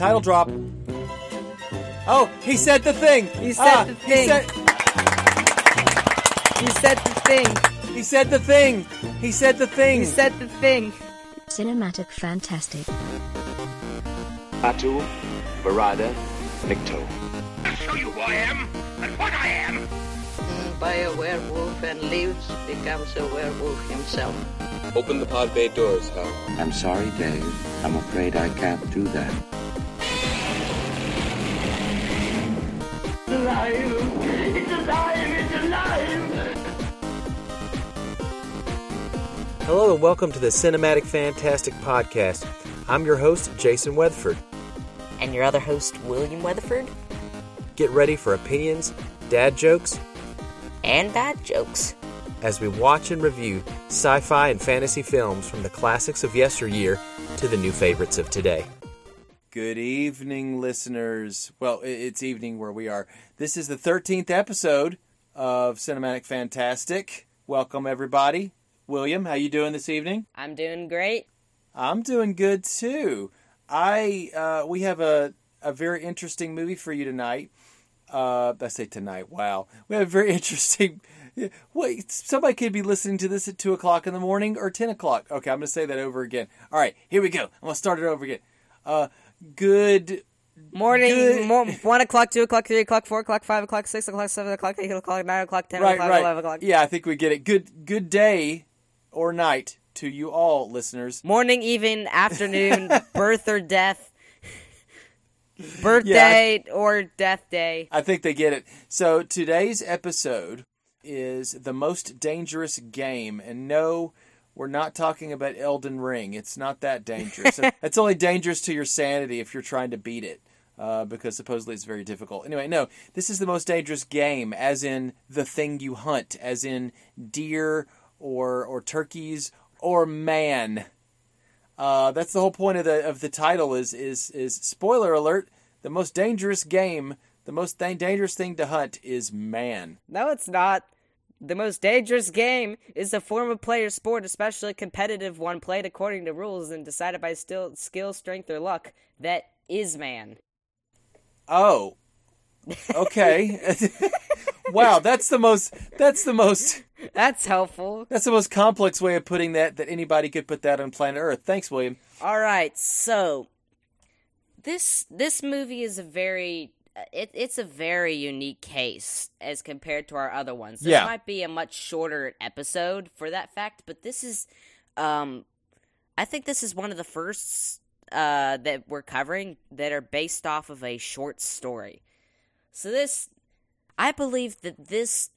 Title drop. Oh, he said the thing. He said Ah, the He thing. said, He said the thing. he said the thing. He said the thing. He said the thing. Cinematic Fantastic. Atu, Barada, Nikto. I'll show you who I am and what I am. by a werewolf and lives becomes a werewolf himself. Open the pod bay doors, Hal. I'm sorry, Dave. I'm afraid I can't do that. Hello and welcome to the Cinematic Fantastic Podcast. I'm your host, Jason Weatherford. And your other host, William Weatherford, Get ready for opinions, dad jokes, and bad jokes. as we watch and review sci fi and fantasy films from the classics of yesteryear to the new favorites of today. Good evening, listeners. Well, it's evening where we are. This is the 13th episode of Cinematic Fantastic. Welcome, everybody. William, how you doing this evening? I'm doing great. I'm doing good too. I uh, we have a a very interesting movie for you tonight. Uh, I say tonight. Wow, we have a very interesting. Wait, somebody could be listening to this at two o'clock in the morning or ten o'clock. Okay, I'm going to say that over again. All right, here we go. I'm going to start it over again. Uh, good. Morning, Good. 1 o'clock, 2 o'clock, 3 o'clock, 4 o'clock, 5 o'clock, 6 o'clock, 7 o'clock, 8 o'clock, 9 o'clock, 10 Right, o'clock, right. 11 o'clock. Yeah, I think we get it. Good. Good day or night to you all, listeners. Morning, even, afternoon, birth or death. Birthday or death day. I think they get it. So today's episode is the most dangerous game, and no, we're not talking about Elden Ring. It's not that dangerous. it's only dangerous to your sanity if you're trying to beat it, uh, because supposedly it's very difficult. Anyway, no, this is the most dangerous game, as in the thing you hunt, as in deer or or turkeys or man. Uh, that's the whole point of the of the title is is is spoiler alert. The most dangerous game, the most th- dangerous thing to hunt is man. No, it's not. The most dangerous game is a form of player sport, especially a competitive one played according to rules and decided by still skill, strength, or luck. That is man. Oh, okay. wow, that's the most that's the most That's helpful. that's the most complex way of putting that that anybody could put that on planet Earth. Thanks, William. All right, so this this movie is a very it, it's a very unique case as compared to our other ones. This Yeah. might be a much shorter episode for that fact, but this is um I think this is one of the first uh that we're covering that are based off of a short story. So this I believe that this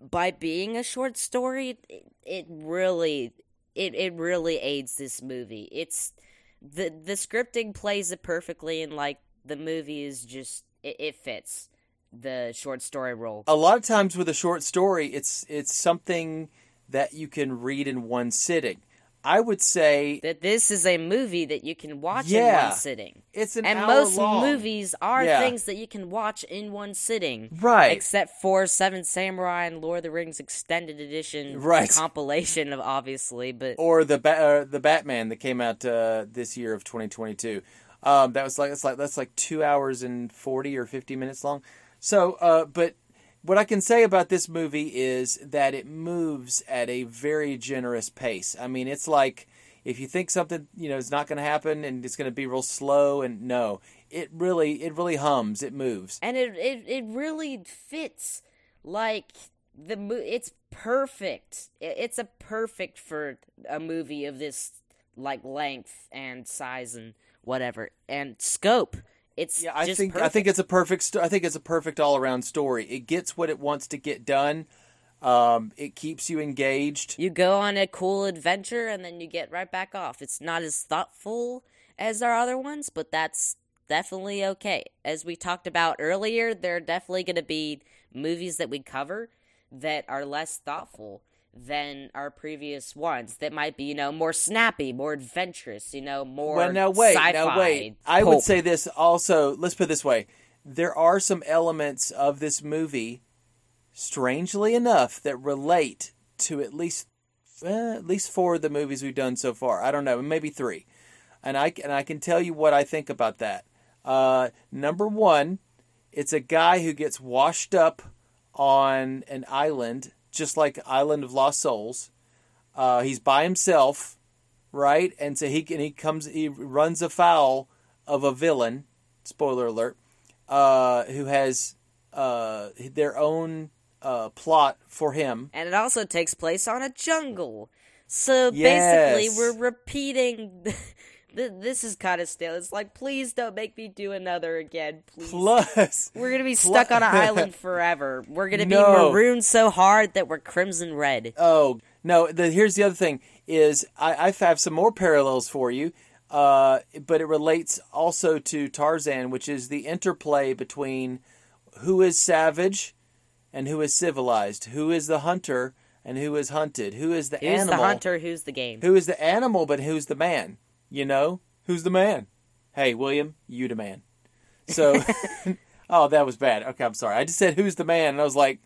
by being a short story it, it really it, it really aids this movie. It's the the scripting plays it perfectly and like the movie is just it, it fits the short story role. A lot of times with a short story, it's it's something that you can read in one sitting. I would say That this is a movie that you can watch in one sitting. it's an and most long. movies are Yeah. things that you can watch in one sitting. Right. Except for Seven Samurai and Lord of the Rings extended edition Right. compilation of obviously, but or the ba- uh, the Batman that came out uh, this year of 2022. Um, that was like that's like that's like two hours and forty or fifty minutes long. So, uh, but what I can say about this movie is that it moves at a very generous pace. I mean, it's like if you think something you know is not going to happen and it's going to be real slow, and no, it really it really hums. It moves. and it it, it really fits like the mo- it's perfect it's a perfect for a movie of this like length and size and whatever and scope it's Yeah, I think I think it's a perfect. St- I think it's a perfect all around story. It gets what it wants to get done. Um, it keeps you engaged. you go on a cool adventure and then you get right back off it's not as thoughtful as our other ones but that's definitely okay as we talked about earlier there are definitely going to be movies that we cover that are less thoughtful than our previous ones that might be you know more snappy more adventurous you know more Well, now wait, sci-fi, now wait. I would say this also. Let's put it this way: there are some elements of this movie, strangely enough, that relate to at least eh, at least four of the movies we've done so far. I don't know, maybe three, and I and I can tell you what I think about that. Uh, number one, it's a guy who gets washed up on an island, just like Island of Lost Souls. Uh, he's by himself, right? And so he and he comes, he runs afoul of a villain. Spoiler alert. Uh, who has uh, their own uh, plot for him. And it also takes place on a jungle. So Yes. basically, we're repeating. th- this is kind of stale. It's like, please don't make me do another again, please. Plus, We're gonna be stuck on an island forever. We're gonna be marooned so hard that we're crimson red. Oh no! The, here's the other thing: is I, I have some more parallels for you, uh, but it relates also to Tarzan, which is the interplay between who is savage and who is civilized, who is the hunter and who is hunted, who is the Who's animal, the hunter? Who's the game? who is the animal, but who's the man? You know, who's the man? Hey, William, you the man. So, oh, that was bad. Okay, I'm sorry. I just said who's the man, and I was like,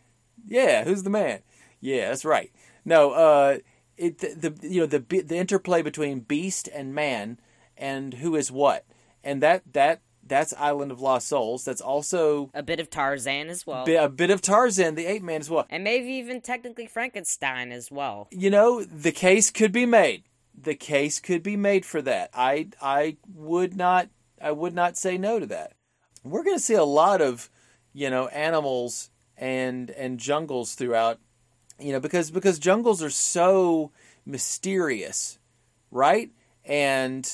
yeah, who's the man? Yeah, that's right. No, uh, it the, the you know the the interplay between beast and man, and who is what, and that that that's Island of Lost Souls. That's also A bit of Tarzan as well, a bit of Tarzan, the ape man as well. and maybe even technically Frankenstein as well. you know, the case could be made. The case could be made for that. I I would not I would not say no to that. We're going to see a lot of, you know, animals and and jungles throughout, you know, because because jungles are so mysterious, right? And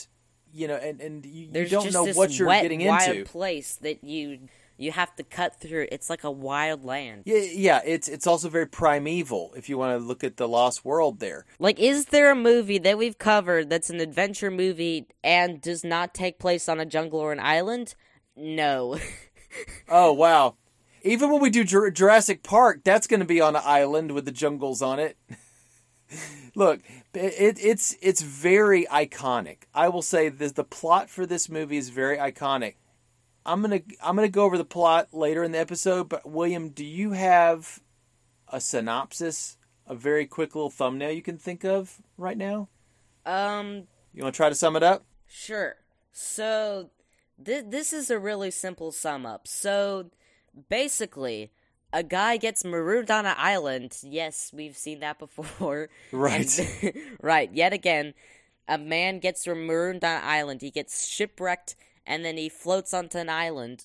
you know, and and you, you don't know what you're wet, getting wild into. place that you you have to cut through. It's like a wild land. Yeah, yeah, it's it's also very primeval if you want to look at the Lost World there. Like, is there a movie that we've covered that's an adventure movie and does not take place on a jungle or an island? No. Oh wow! Even when we do Jur- Jurassic Park, that's going to be on an island with the jungles on it. Look, it, it's it's very iconic. I will say this: the plot for this movie is very iconic. I'm gonna I'm gonna go over the plot later in the episode. But William, do you have a synopsis, a very quick little thumbnail you can think of right now? um, You want to try to sum it up? Sure. So, th- this is a really simple sum up. So, basically, a guy gets marooned on an island. Yes, we've seen that before. Right. And- right. Yet again, a man gets marooned on an island. He gets shipwrecked, and then he floats onto an island.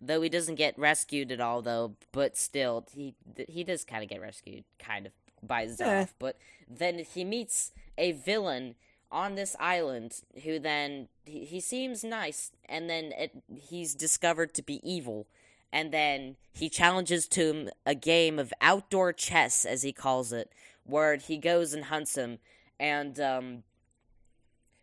Though he doesn't get rescued at all, though, but still, he he does kind of get rescued, kind of by Zoff. But then he meets a villain on this island who then he, he seems nice and then it, he's discovered to be evil and then he challenges to him a game of outdoor chess as he calls it where he goes and hunts him and um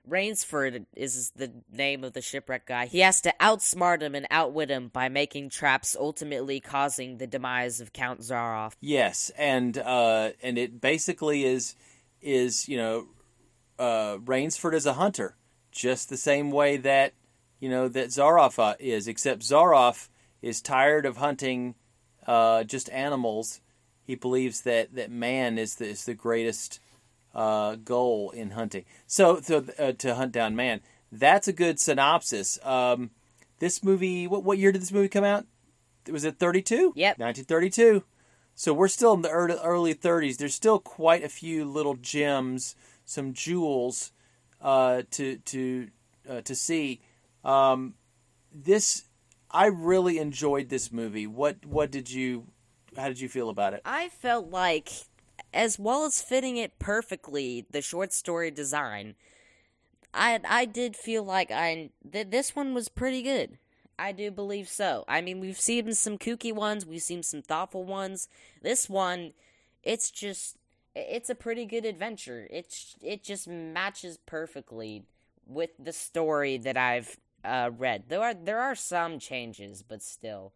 Rainsford is the name of the shipwreck guy. He has to outsmart him and outwit him by making traps, ultimately causing the demise of Count Zaroff. Yes, and uh, and it basically is is you know uh, Rainsford is a hunter, just the same way that you know that Zaroff uh, is, except Zaroff is tired of hunting uh, just animals. He believes that, that man is the, is the greatest uh, goal in hunting. So, so uh, to hunt down man, that's a good synopsis. Um, this movie, what what year did this movie come out? Was it thirty two? Yep. nineteen thirty two. So we're still in the early, early 30s. There's still quite a few little gems, some jewels uh, to to uh, to see. Um, this I really enjoyed this movie. What what did you how did you feel about it? I felt like, as well as fitting it perfectly, the short story design, I I did feel like I th- this one was pretty good. I do believe so. I mean, we've seen some kooky ones, we've seen some thoughtful ones. This one, it's just it's a pretty good adventure. It's it just matches perfectly with the story that I've uh, read. There are there are some changes, but still,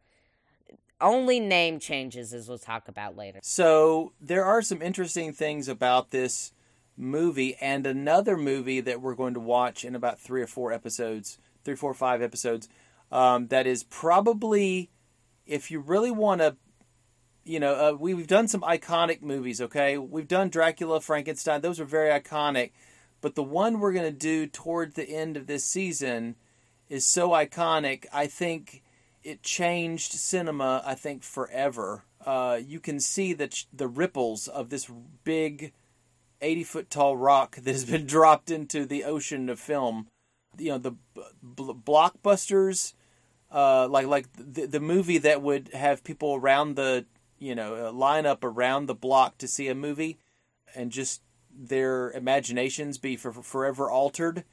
only name changes, as we'll talk about later. So there are some interesting things about this movie and another movie that we're going to watch in about three or four episodes, three, four, five episodes. Um, that is probably, if you really want to, you know, uh, we, we've done some iconic movies. Okay, we've done Dracula, Frankenstein; those are very iconic. But the one we're going to do toward the end of this season is so iconic. I think it changed cinema. I think forever. Uh, you can see the the ripples of this big, eighty foot tall rock that has been dropped into the ocean of film. You know the b- blockbusters, uh, like like the the movie that would have people around the you know uh, line up around the block to see a movie, and just their imaginations be for, forever altered.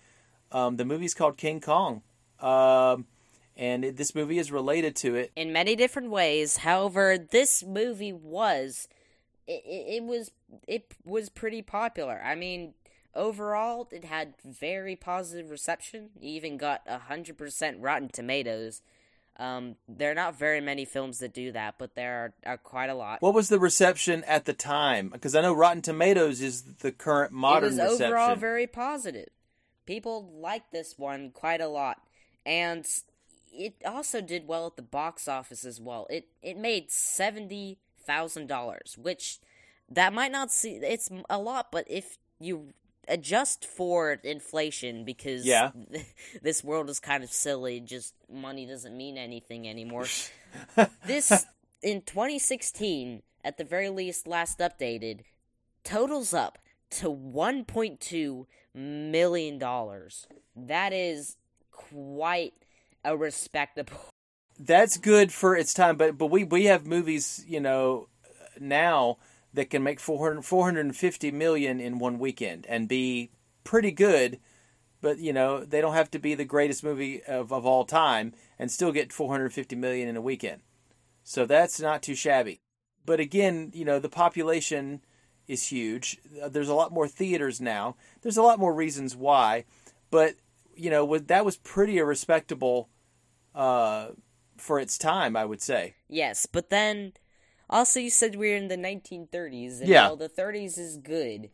Um, the movie's called King Kong. Um, and it, this movie is related to it. in many different ways. However, this movie was it, it, it was it was pretty popular. I mean, overall, it had very positive reception. It even got hundred percent Rotten Tomatoes. Um, there are not very many films that do that, but there are, are quite a lot. What was the reception at the time? Because I know Rotten Tomatoes is the current modern it was reception. overall very positive. People liked this one quite a lot, and it also did well at the box office as well. It it made seventy thousand dollars, which that might not see it's a lot, but if you adjust for inflation because Yeah. this world is kind of silly just money doesn't mean anything anymore this in 2016 at the very least last updated totals up to 1.2 million dollars that is quite a respectable That's good for its time, but but we we have movies, you know, now that can make 400, 450 million in one weekend and be pretty good. But you know, they don't have to be the greatest movie of, of all time and still get 450 million in a weekend. So that's not too shabby. But again, you know, the population is huge. There's a lot more theaters now. There's a lot more reasons why, but you know, that was pretty a respectable uh, for its time, I would say. yes but then also you said we are in the 1930s and Yeah. while the 30s is good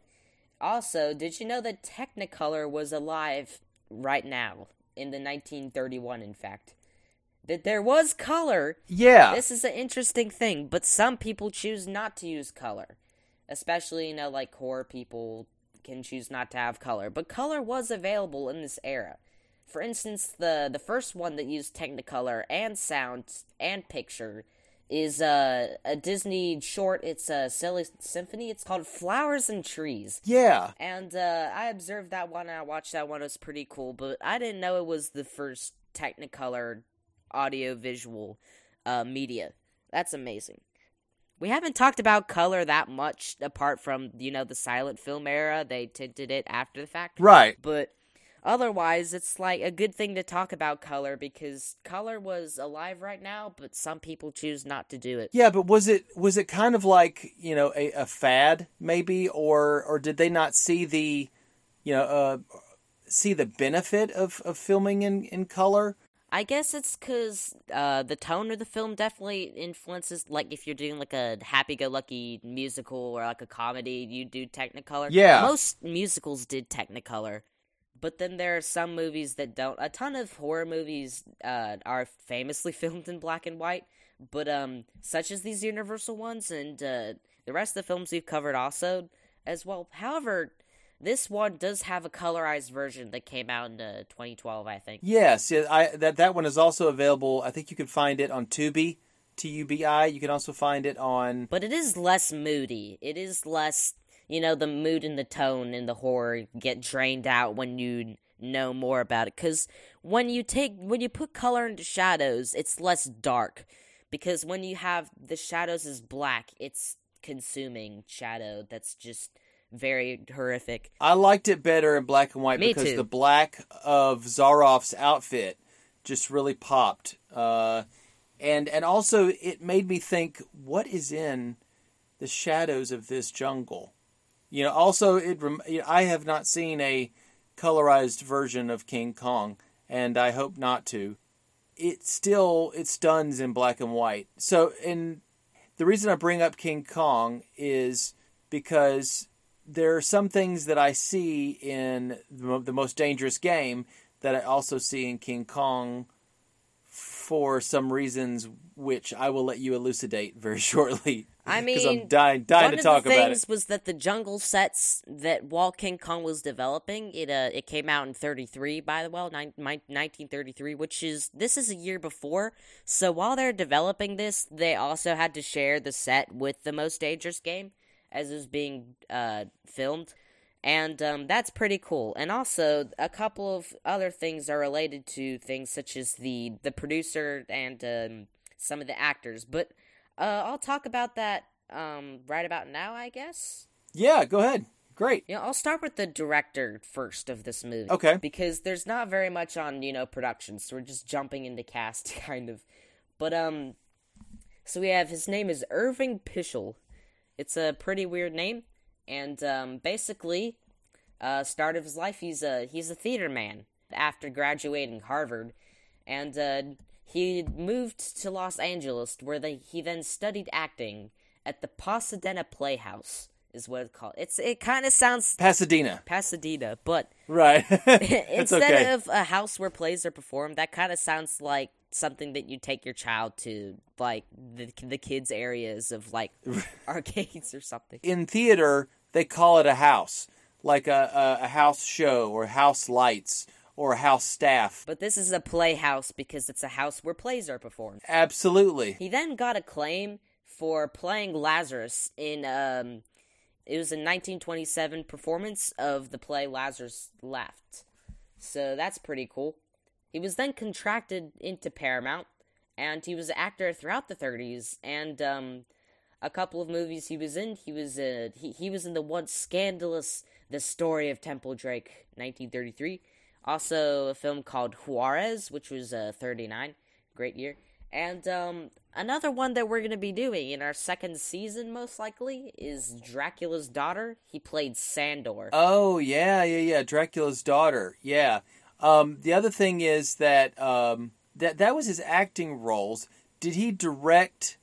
also did you know that technicolor was alive right now in the 1931 in fact that there was color Yeah. This is an interesting thing, but some people choose not to use color. Especially, you know, like horror people can choose not to have color. But color was available in this era. For instance, the the first one that used Technicolor and sound and picture is uh, a Disney short. It's a silly symphony. It's called Flowers and Trees. yeah. And uh, I observed that one and I watched that one. It was pretty cool, but I didn't know it was the first Technicolor audio visual uh, media. That's amazing. We haven't talked about color that much apart from, you know, the silent film era. They tinted it after the fact. Right. But otherwise, it's like a good thing to talk about color because color was alive right now, but some people choose not to do it. Yeah, but was it was it kind of like you know a, a fad maybe, or or did they not see the, you know, uh, see the benefit of, of filming in, in color? I guess it's because uh, the tone of the film definitely influences. Like if you're doing like a happy-go-lucky musical or like a comedy, you do Technicolor. Yeah. most musicals did Technicolor, but then there are some movies that don't. A ton of horror movies uh, are famously filmed in black and white, but um, such as these Universal ones and uh, the rest of the films we've covered also as well. However, this one does have a colorized version that came out in uh, 2012, I think. Yes, yeah, I that that one is also available. I think you can find it on Tubi, T U B I. You can also find it on. But it is less moody. It is less, you know, the mood and the tone and the horror get drained out when you know more about it. Because when you take, when you put color into shadows, it's less dark. Because when you have the shadows as black, it's consuming shadow that's just very horrific. I liked it better in black and white Me because too. the black of Zaroff's outfit just really popped. Uh, and and also it made me think, what is in the shadows of this jungle? You know, also it. I have not seen a colorized version of King Kong, and I hope not to. It still it stuns in black and white. So, and the reason I bring up King Kong is because there are some things that I see in the most dangerous game that I also see in King Kong for some reasons which I will let you elucidate very shortly. I mean, I'm dying, dying one to of talk the about things it. was that the jungle sets that while King Kong was developing, it uh, it came out in 33 by the way, nine, 1933, which is this is a year before. So while they're developing this, they also had to share the set with the Most Dangerous Game as it was being uh, filmed. And um, that's pretty cool. And also, a couple of other things are related to things such as the the producer and um, some of the actors. But uh, I'll talk about that um, right about now, I guess. Yeah, go ahead. Great. Yeah, I'll start with the director first of this movie. Okay. Because there's not very much on, you know, production, so we're just jumping into cast, kind of. But, um, so we have, his name is Irving Pichel. It's a pretty weird name, and, um, basically, uh, start of his life, he's a, he's a theater man after graduating Harvard, and, uh, he moved to Los Angeles, where they, he then studied acting at the Pasadena Playhouse, is what it's called. It's it kind of sounds Pasadena. Pasadena, but Right. Instead okay. of a house where plays are performed, that kind of sounds like something that you take your child to, like the the kids' areas of like arcades or something. In theater, they call it a house, like a, a, a house show or house lights or house staff. But this is a playhouse because it's a house where plays are performed. Absolutely. He then got acclaim for playing Lazarus in um it was a 1927 performance of the play Lazarus Laughed. So that's pretty cool. He was then contracted into Paramount and he was an actor throughout the 30s and um a couple of movies he was in. He was uh, he, he was in the once scandalous The Story of Temple Drake 1933. Also a film called Juarez which was uh, 39. Great year. And um, another one that we're going to be doing in our second season, most likely, is Dracula's Daughter. He played Sandor. Oh yeah, yeah, yeah. Dracula's daughter. Yeah. Um, the other thing is that um, that that was his acting roles. Did he direct?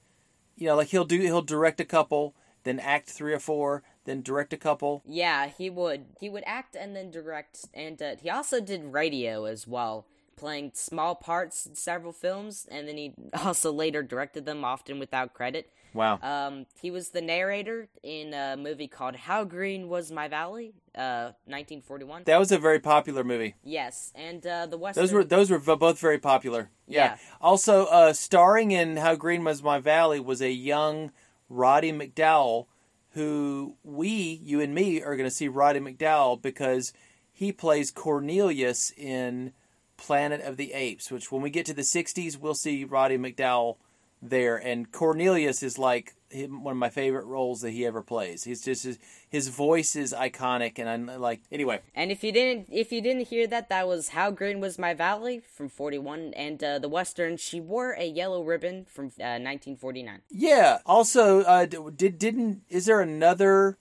You know, like he'll do he'll direct a couple, then act three or four, then direct a couple. yeah, he would. He would act and then direct, and uh, he also did radio as well, playing small parts in several films, and then he also later directed them, often without credit. Wow. Um, he was the narrator in a movie called How Green Was My Valley, uh, 1941. that was a very popular movie. yes, and uh, the Western. Those were those were both very popular. Yeah. Yeah. Also, uh, starring in How Green Was My Valley was a young Roddy McDowall, who we, you and me, are going to see Roddy McDowall because he plays Cornelius in Planet of the Apes. Which, when we get to the '60s, we'll see Roddy McDowall there, and Cornelius is like one of my favorite roles that he ever plays. He's just his, his voice is iconic, and I'm like anyway. And if you didn't, if you didn't hear that, that was "How Green Was My Valley" from '41, and uh, the Western. She wore a yellow ribbon from uh, 1949. Yeah. Also, uh, did didn't is there another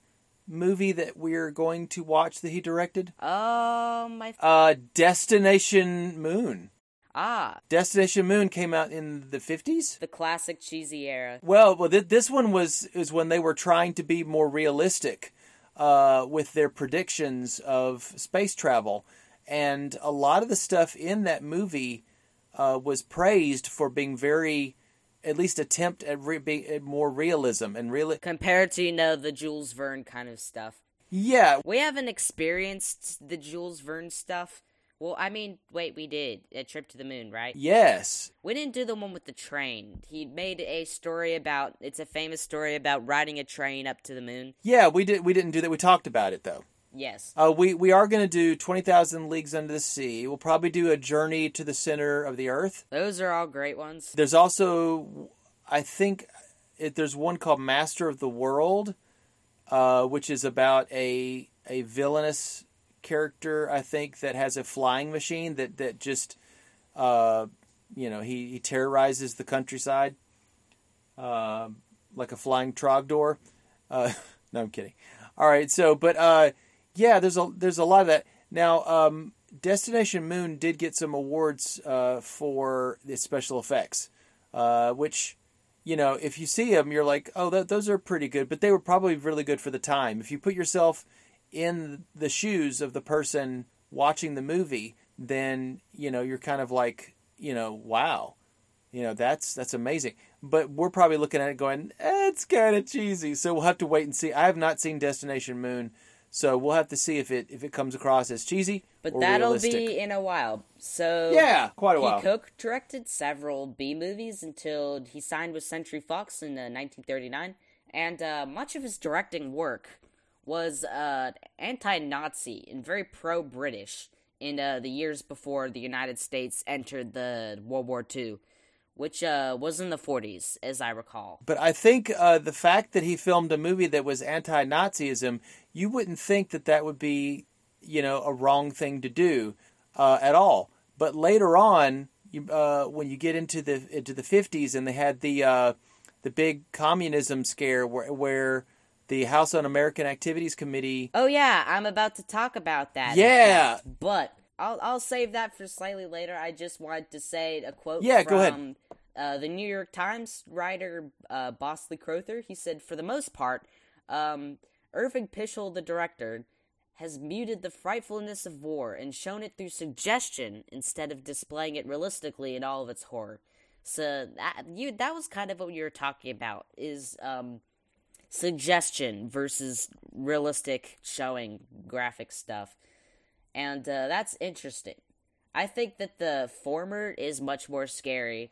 movie that we're going to watch that he directed? Oh my! Uh, Destination Moon. Ah, Destination Moon came out in the fifties. the classic cheesy era. Well, well, th- this one was is when they were trying to be more realistic uh, with their predictions of space travel, and a lot of the stuff in that movie uh, was praised for being very, at least attempt at, re- be, at more realism and real. Compared to you know the Jules Verne kind of stuff, Yeah, we haven't experienced the Jules Verne stuff. Well, I mean, wait, we did a trip to the moon, right? yes, We didn't do the one with the train. He made a story about. It's a famous story about riding a train up to the moon. yeah. We did. We didn't do that. We talked about it though. Yes. Uh, we we are going to do twenty thousand leagues under the sea. We'll probably do a journey to the center of the earth. Those are all great ones. There's also, I think, it, there's one called Master of the World, uh, which is about a a villainous character. I think that has a flying machine that that just, uh, you know, he, he terrorizes the countryside, uh, like a flying trogdor. Uh, no, I'm kidding. All right, so but uh, yeah, there's a there's a lot of that now. Um, Destination Moon did get some awards uh, for its special effects, uh, which, you know, if you see them, you're like, oh, th- those are pretty good, but they were probably really good for the time. If you put yourself in the shoes of the person watching the movie, then, you know, you're kind of like, you know, wow, You know, that's that's amazing. But we're probably looking at it going, eh, it's kind of cheesy. So we'll have to wait and see. I have not seen Destination Moon, so we'll have to see if it if it comes across as cheesy But that'll realistic. be in a while. So Yeah, quite a while. Cook directed several B movies until he signed with Century Fox in uh, 1939, and uh, much of his directing work was uh, anti-Nazi and very pro-British in uh, the years before the United States entered the World War II, which uh, was in the 40s, as I recall. But I think uh, the fact that he filmed a movie that was anti-Nazism, you wouldn't think that that would be, you know, a wrong thing to do uh, at all. But later on, you, uh, when you get into the into the fifties, and they had the uh, the big communism scare where where the House Un-American Activities Committee. Oh yeah, I'm about to talk about that. Yeah. fact, but I'll I'll save that for slightly later. I just wanted to say a quote. Yeah, from, go ahead. Uh, the New York Times writer uh, Bosley Crowther. He said, for the most part, um, Irving Pichel, the director, has muted the frightfulness of war and shown it through suggestion instead of displaying it realistically in all of its horror. So that you that was kind of what you were talking about is um, suggestion versus realistic showing graphic stuff. And uh, that's interesting. I think that the former is much more scary,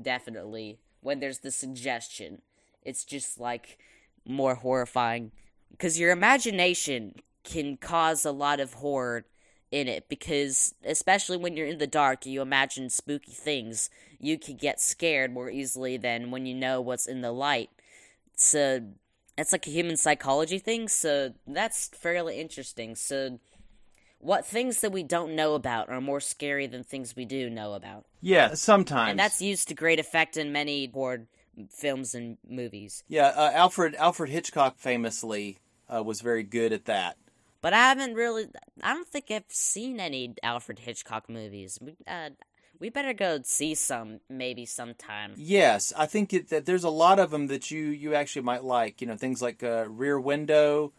definitely, when there's the suggestion. It's just like more horrifying. Because your imagination can cause a lot of horror in it. Because, especially when you're in the dark, you imagine spooky things. You can get scared more easily than when you know what's in the light. So, it's like a human psychology thing. So, that's fairly interesting. So, what things that we don't know about are more scary than things we do know about. Yeah, sometimes. And that's used to great effect in many horror films and movies. yeah. Uh, Alfred Alfred Hitchcock famously uh, was very good at that. But I haven't really. I don't think I've seen any Alfred Hitchcock movies. Uh, we better go see some maybe sometime. Yes, I think it, that there's a lot of them that you you actually might like. You know, things like uh, Rear Window,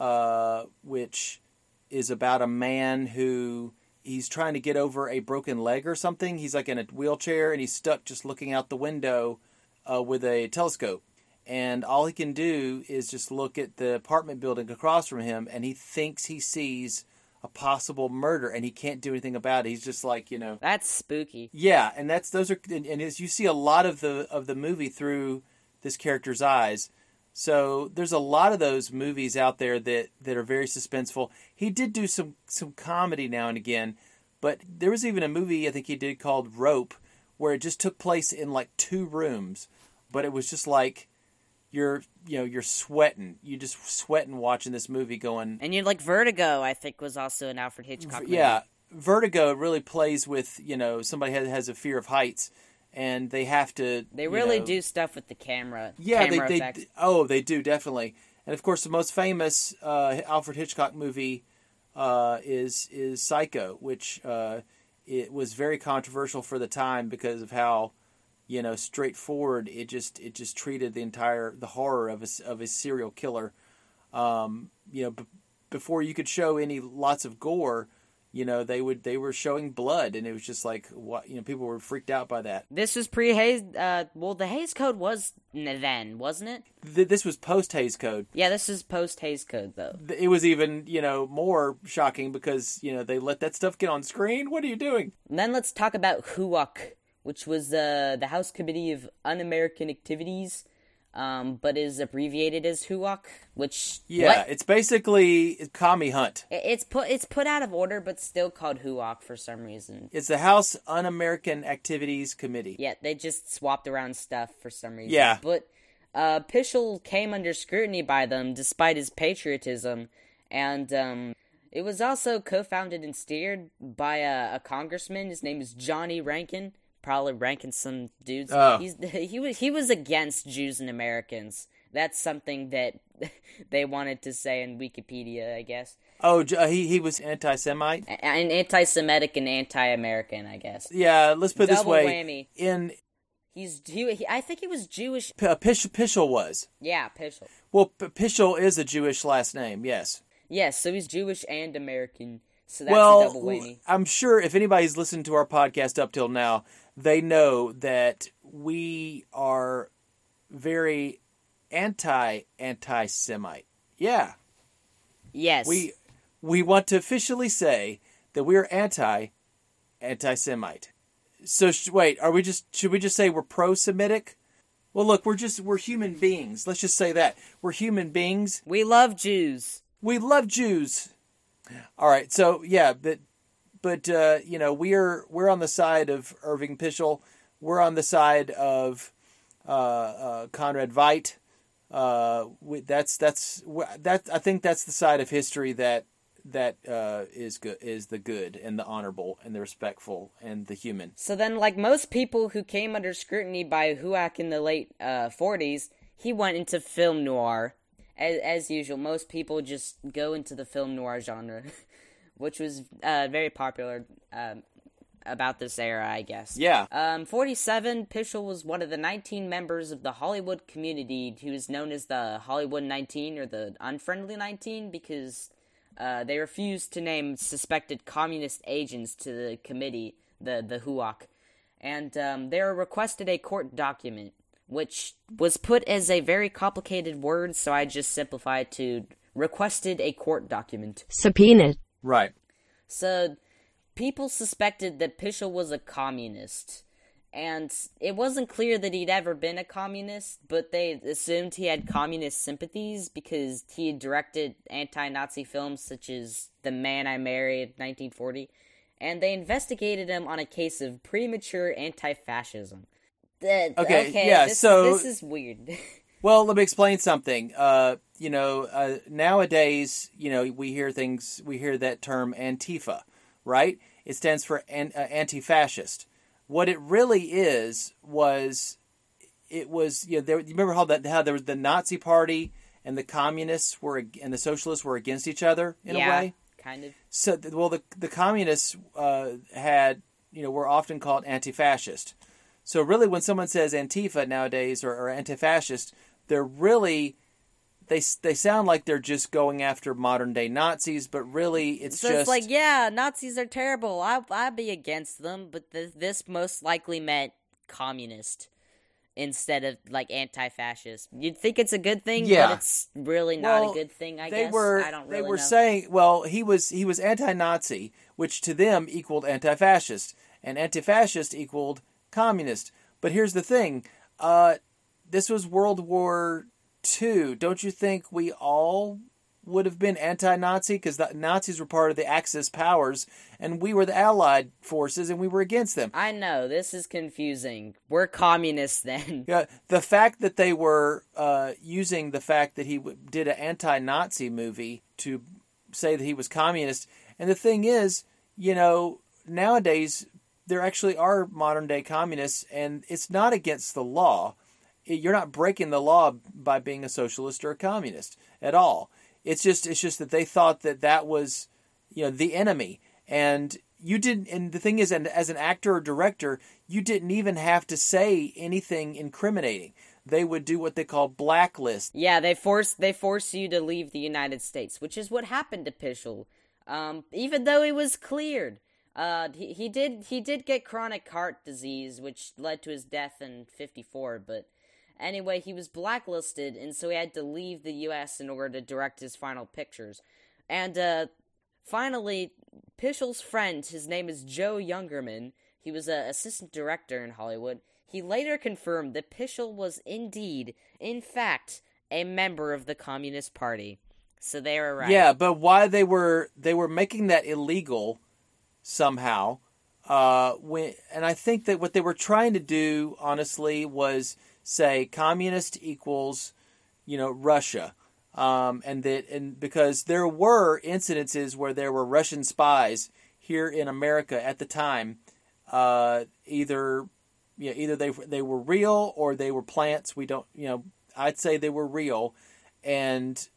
uh, which is about a man who he's trying to get over a broken leg or something. He's like in a wheelchair and he's stuck just looking out the window uh, with a telescope. And all he can do is just look at the apartment building across from him, and he thinks he sees a possible murder, and he can't do anything about it. He's just like, you know, That's spooky. yeah, and that's those are and, and as you see a lot of the of the movie through this character's eyes. So there's a lot of those movies out there that that are very suspenseful. He did do some some comedy now and again, but there was even a movie I think he did called Rope where it just took place in like two rooms, but it was just like you're you know you're sweating, you just sweating watching this movie going And you're like Vertigo, I think, was also an Alfred Hitchcock movie. yeah, Vertigo really plays with you know somebody has, has a fear of heights, and they have to. They really know- do stuff with the camera. Yeah, camera they, they oh they do definitely, and of course the most famous uh, Alfred Hitchcock movie uh, is is Psycho, which uh, it was very controversial for the time because of how you know straightforward it just it just treated the entire the horror of a of a serial killer. Um, you know, b- before you could show any lots of gore, you know they would they were showing blood, and it was just like what you know people were freaked out by that. This was pre Hays Uh, well, the Hays Code was then, wasn't it? Th- this was post Hays Code. Yeah, this is post Hays Code though. it was even you know more shocking because you know they let that stuff get on screen. What are you doing? And then let's talk about HUAC, which was uh, the House Committee of Un-American Activities, um, but is abbreviated as HUAC. Which Yeah, what? it's basically commie hunt. It's put it's put out of order, but still called HUAC for some reason. It's the House Un-American Activities Committee. Yeah, they just swapped around stuff for some reason. Yeah. But uh, Pichel came under scrutiny by them despite his patriotism, and um, it was also co-founded and steered by a, a congressman. His name is Johnny Rankin. Probably ranking some dudes. Oh. He's he was he was against Jews and Americans. That's something that they wanted to say in Wikipedia, I guess. Oh, uh, he he was anti-Semite. And anti-Semitic and anti-American, I guess. Yeah, let's put it this way. whammy. In He's he, he I think he was Jewish. P- uh, Pish, Pichel was Yeah, Pichel. well. P- Pichel is a Jewish last name. Yes. Yes, so he's Jewish and American. So that's well, a double whammy. I'm sure if anybody's listened to our podcast up till now, they know that we are very anti anti Semite. Yeah, Yes. we we want to officially say that we are anti anti Semite. So sh- wait, are we just should we just say we're pro Semitic? Well, look, we're just we're human beings. Let's just say that we're human beings. we love Jews. We love Jews. All right, so yeah, but but uh, you know we're we're on the side of Irving Pichel. We're on the side of uh, uh, Conrad Veidt. Uh, we, that's that's that. I think that's the side of history that that uh, is good is the good and the honorable and the respectful and the human. So then, like most people who came under scrutiny by Huac in the late uh, 40s, he went into film noir. As, as usual, most people just go into the film noir genre, which was uh, very popular um, about this era, I guess. Yeah. Um, 47, Pichel was one of the 19 members of the Hollywood community who is known as the Hollywood 19 or the Unfriendly 19 because uh, they refused to name suspected communist agents to the committee, the, the HUAC. And um, they requested a court document, which was put as a very complicated word, so I just simplified to requested a court document. subpoenaed, Right. So, people suspected that Pichel was a communist. And it wasn't clear that he'd ever been a communist, but they assumed he had communist sympathies because he had directed anti Nazi films such as The Man I Married, 1940. And they investigated him on a case of premature anti fascism. Okay, okay, yeah, this, so- this is weird. Well, let me explain something. Uh, you know, uh, nowadays, you know, we hear things. We hear that term Antifa, right? It stands for an, uh, anti-fascist. What it really is was, it was. You know, there, you remember how that how there was the Nazi Party and the communists were and the socialists were against each other in yeah, a way. kind of. So, well, the the communists uh, had, you know, were often called anti-fascist. So, really, when someone says Antifa nowadays or, or anti-fascist, they're really they they sound like they're just going after modern day Nazis, but really it's So just it's like, yeah, Nazis are terrible. I I'd be against them, but th- this most likely meant communist instead of like anti-fascist. You'd think it's a good thing, Yeah. but it's really not Well, a good thing. I they guess were I don't they were know. saying well he was he was anti-Nazi, which to them equaled anti-fascist, and anti-fascist equaled communist. But here's the thing, uh, this was World War II. Don't you think we all would have been anti-Nazi because the Nazis were part of the Axis powers, and we were the Allied forces, and we were against them. I know this is confusing. We're communists then. Yeah, the fact that they were uh, using the fact that he w- did an anti-Nazi movie to say that he was communist, and the thing is, you know, nowadays there actually are modern day communists, and it's not against the law. You're not breaking the law by being a socialist or a communist at all. It's just it's just that they thought that that was, you know, the enemy, and you didn't. And the thing is, and as an actor or director, you didn't even have to say anything incriminating. They would do what they call blacklist. Yeah, they force they force you to leave the United States, which is what happened to Pichel. Um, even though he was cleared, uh, he, he did he did get chronic heart disease, which led to his death in '54. But anyway, he was blacklisted, and so he had to leave the U.S. in order to direct his final pictures. And uh, finally, Pichel's friend, his name is Joe Youngerman. He was an assistant director in Hollywood. He later confirmed that Pichel was indeed, in fact, a member of the Communist Party. So they were right. Yeah, but why they were they were making that illegal somehow. Uh, when and I think that what they were trying to do, honestly, was say communist equals, you know, Russia, um, and that and because there were incidences where there were Russian spies here in America at the time, uh, either you know, either they they were real or they were plants. We don't, you know, I'd say they were real, and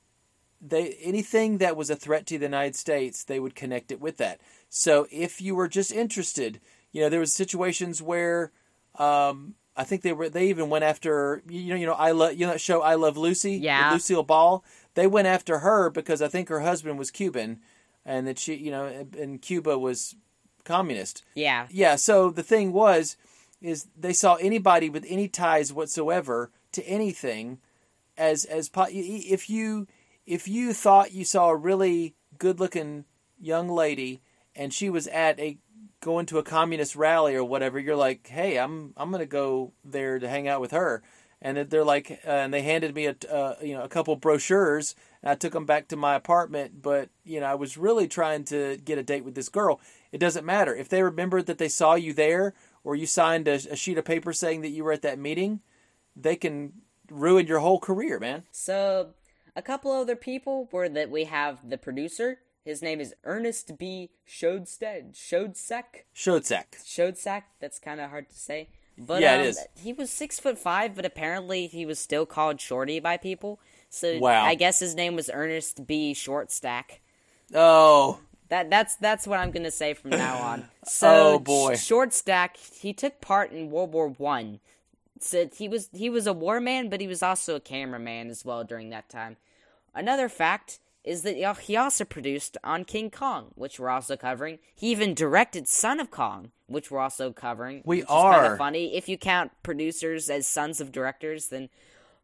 they anything that was a threat to the United States, they would connect it with that. So if you were just interested, you know, there was situations where um, I think they were they even went after you know you know I love you know that show I Love Lucy Yeah. Lucille Ball. They went after her because I think her husband was Cuban, and that she you know and Cuba was communist. Yeah. Yeah. So the thing was, is they saw anybody with any ties whatsoever to anything as as po- if you if you thought you saw a really good looking young lady and she was at a going to a communist rally or whatever, you're like, hey, I'm I'm gonna go there to hang out with her. And they're like, uh, and they handed me a uh, you know a couple brochures, and I took them back to my apartment. But you know, I was really trying to get a date with this girl. It doesn't matter if they remembered that they saw you there, or you signed a, a sheet of paper saying that you were at that meeting. They can ruin your whole career, man. So, a couple other people were that we have the producer. His name is Ernest B. Shodstead. Shodsek? Shodzak. Shodzak? That's kind of hard to say. But Yeah, it um, is. he was six foot five, but apparently he was still called Shorty by people. So Wow. I guess his name was Ernest B. Shortstack. Oh, That that's that's what I'm gonna say from now on. So Oh, boy. Shortstack, he took part in World War One. So he was he was a war man, but he was also a cameraman as well during that time. Another fact is that also produced on King Kong, which we're also covering. He even directed Son of Kong, which we're also covering. We which is kind of funny. If you count producers as sons of directors, then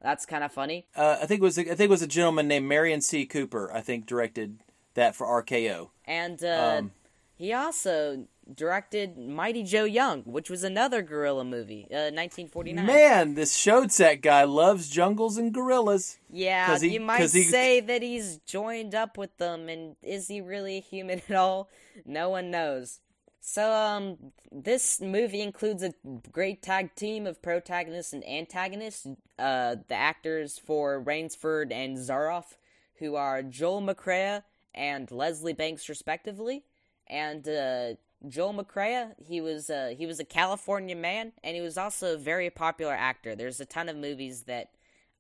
that's kind of funny. uh, I think it was I think it was a gentleman named Merian C. Cooper. I think directed that for RKO. And uh, Um, he also directed Mighty Joe Young, which was another gorilla movie, uh, 1949. Man, this Schoedsack guy loves jungles and gorillas. Yeah, he- you might he- say that he's joined up with them, and is he really human at all? No one knows. So, um, this movie includes a great tag team of protagonists and antagonists. Uh, the actors for Rainsford and Zaroff, who are Joel McCrea and Leslie Banks, respectively. And uh, Joel McCrea, he was uh, he was a California man, and he was also a very popular actor. There's a ton of movies that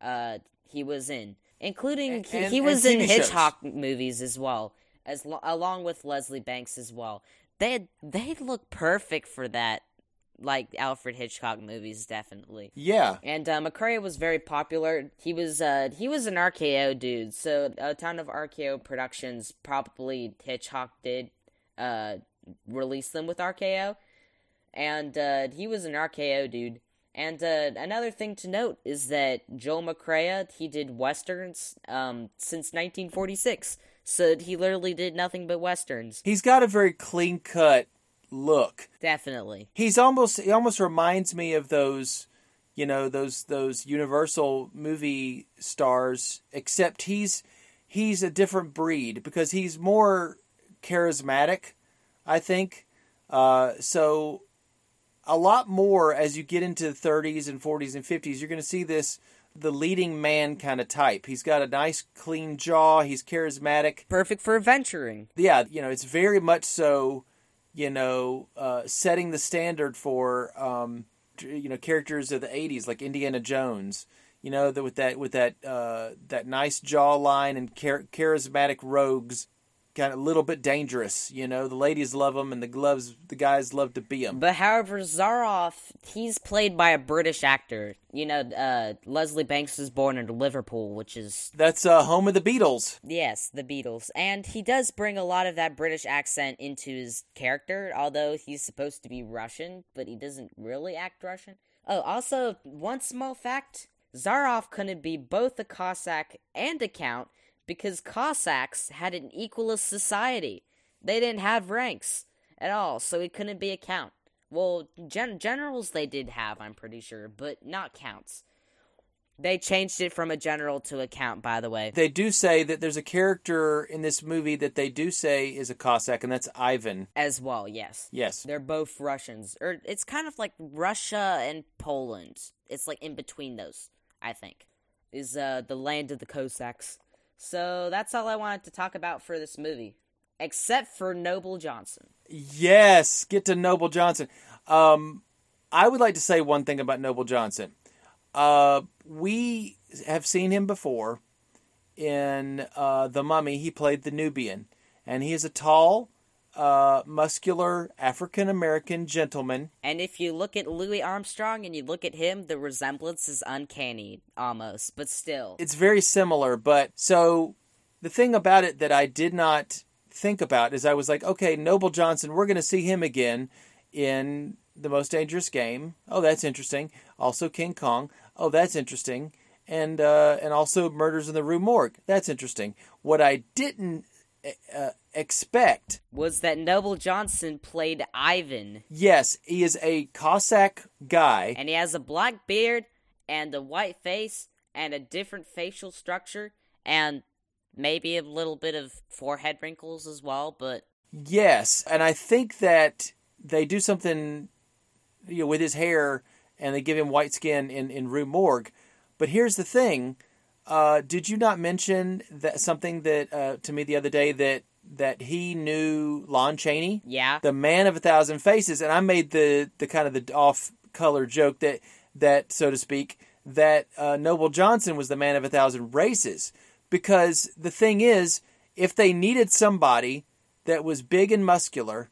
uh, he was in, including And- he, and- he was in TV shows. Hitchcock movies as well, as lo- along with Leslie Banks as well. They they look perfect for that, like Alfred Hitchcock movies, definitely. Yeah, And uh, McCrea was very popular. He was uh, he was an RKO dude, so a ton of RKO productions probably Hitchcock did uh, release them with RKO, and uh, he was an RKO dude. And uh, another thing to note is that Joel McCrea he did westerns um, since 1946, so he literally did nothing but westerns. he's got a very clean cut look. Definitely. He's almost he almost reminds me of those, you know, those those Universal movie stars. Except he's he's a different breed because he's more charismatic. I think. Uh, so a lot more as you get into the 30s and 40s and 50s, you're going to see this the leading man kind of type. He's got a nice clean jaw. He's charismatic. Perfect for adventuring. Yeah, you know, it's very much so, you know, uh, setting the standard for, um, you know, characters of the '80s like Indiana Jones. You know, with that with that uh, that nice jawline and char- charismatic rogues, kind of a little bit dangerous. You know, the ladies love them and the gloves, the guys love to be them. But however, Zaroff, he's played by a British actor. You know, uh, Leslie Banks was born in Liverpool, which is That's uh, home of the Beatles. yes, the Beatles, and he does bring a lot of that British accent into his character. Although he's supposed to be Russian, but he doesn't really act Russian. Oh, also, one small fact: Zaroff couldn't be both a Cossack and a count because Cossacks had an equalist society. They didn't have ranks at all, so it couldn't be a count. Well, gen- generals they did have, I'm pretty sure, but not counts. They changed it from a general to a count, by the way. They do say that there's a character in this movie that they do say is a Cossack, and that's Ivan. As well, yes. Yes. They're both Russians. Or it's kind of like Russia and Poland. It's like in between those, I think. Is uh the land of the Cossacks. So that's all I wanted to talk about for this movie. Except for Noble Johnson. Yes, get to Noble Johnson. Um, I would like to say one thing about Noble Johnson. Uh, we have seen him before in uh, The Mummy. He played the Nubian, and he is a tall, uh, muscular African American gentleman. And if you look at Louis Armstrong and you look at him, the resemblance is uncanny almost, but still. It's very similar, but so the thing about it that I did not think about is I was like, okay, Noble Johnson, we're going to see him again in The Most Dangerous Game. Oh, that's interesting. Also King Kong. Oh, that's interesting. And uh, and also Murders in the Rue Morgue. That's interesting. What I didn't uh, expect. Was that Noble Johnson played Ivan, Yes, he is a Cossack guy. and he has a black beard and a white face and a different facial structure and maybe a little bit of forehead wrinkles as well, but Yes, and I think that they do something you know with his hair and they give him white skin in in Rue Morgue. But here's the thing: uh, did you not mention that something that uh, to me the other day that that he knew Lon Chaney, yeah. the man of a thousand faces, and I made the the kind of the off color joke that that so to speak that uh, Noble Johnson was the man of a thousand races. Because the thing is if they needed somebody that was big and muscular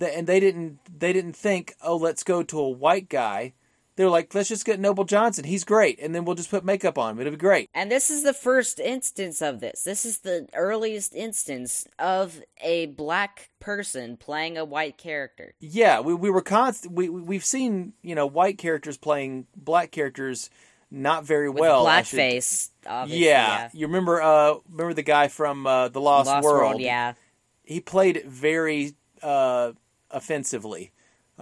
and they didn't they didn't think oh let's go to a white guy they were like let's just get Noble Johnson he's great and then we'll just put makeup on him it'll be great And this is the first instance of this. This is the earliest instance of a black person playing a white character. Yeah, we, we were constant. We we- we've seen you know white characters playing black characters not very With well. Blackface, obviously. Yeah. you remember uh remember the guy from uh, the Lost, Lost World? World, yeah. he played it very uh offensively.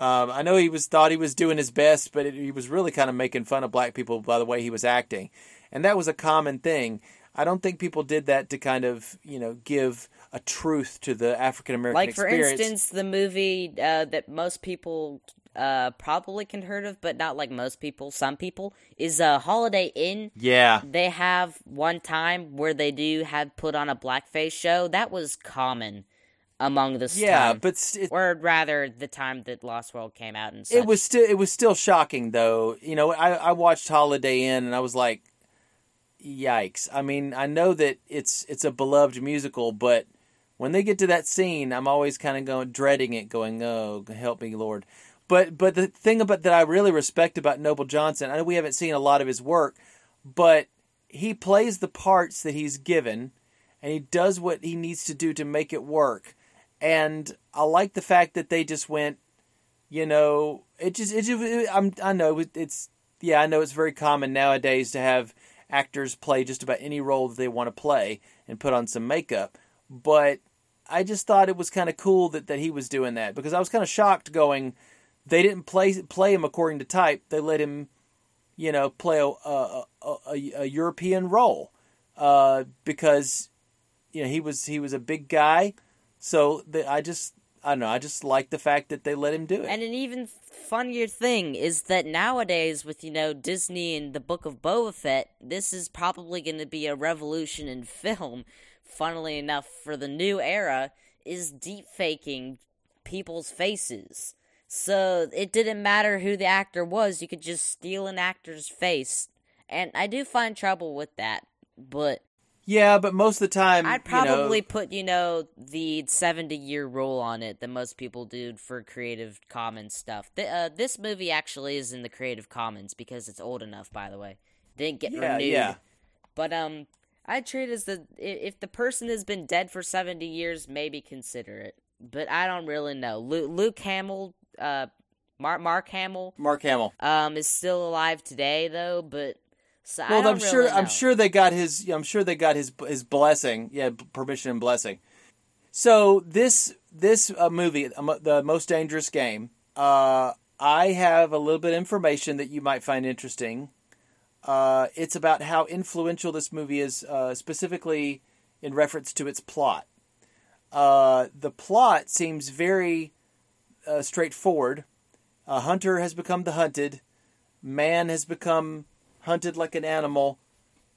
Um, I know he was thought he was doing his best, but it, he was really kind of making fun of black people by the way he was acting, and that was a common thing. I don't think people did that to kind of you know give a truth to the African American Like, for experience. instance, the movie uh, that most people uh, probably can heard of, but not like most people, some people, is a Holiday Inn. yeah, They have one time where they do have put on a blackface show. That was common among this yeah, time. but st- or rather, the time that Lost World came out and such. It was still it was still shocking though. You know, I, I watched Holiday Inn and I was like, yikes. I mean, I know that it's it's a beloved musical, but when they get to that scene, I'm always kind of going dreading it, going, "Oh, help me, Lord." But but the thing about that I really respect about Noble Johnson, I know we haven't seen a lot of his work, but he plays the parts that he's given, and he does what he needs to do to make it work. And I like the fact that they just went, you know, it just it just it, I'm I know it's yeah I know it's very common nowadays to have actors play just about any role that they want to play and put on some makeup, but I just thought it was kind of cool that, that he was doing that because I was kind of shocked going they didn't play play him according to type they let him you know play a a, a, a, European role uh, because you know he was he was a big guy so the, I just I don't know I just like the fact that they let him do it And an even funnier thing is that nowadays, with you know Disney and the Book of Boba Fett, this is probably going to be a revolution in film. Funnily enough, for the new era, is deep faking people's faces. So it didn't matter who the actor was; you could just steal an actor's face, and I do find trouble with that. But yeah but most of the time I'd you know, probably put, you know, the 70 year rule on it that most people do for Creative Commons stuff. Th- uh, this movie actually is in the Creative Commons because it's old enough, by the way. Didn't get Yeah, renewed. yeah. But, um, I'd treat it as the. If the person has been dead for 70 years, maybe consider it. But I don't really know. Luke, Luke Hamill, uh, Mark, Mark Hamill, Mark Hamill um, is still alive today, though, but. So well I'm sure really I'm sure they got his I'm sure they got his his blessing. Yeah permission and blessing. So this this uh, movie um, the most dangerous game uh, I have a little bit of information that you might find interesting. Uh, it's about how influential this movie is uh, specifically in reference to its plot. Uh, the plot seems very uh, straightforward. A hunter has become the hunted. Man has become hunted like an animal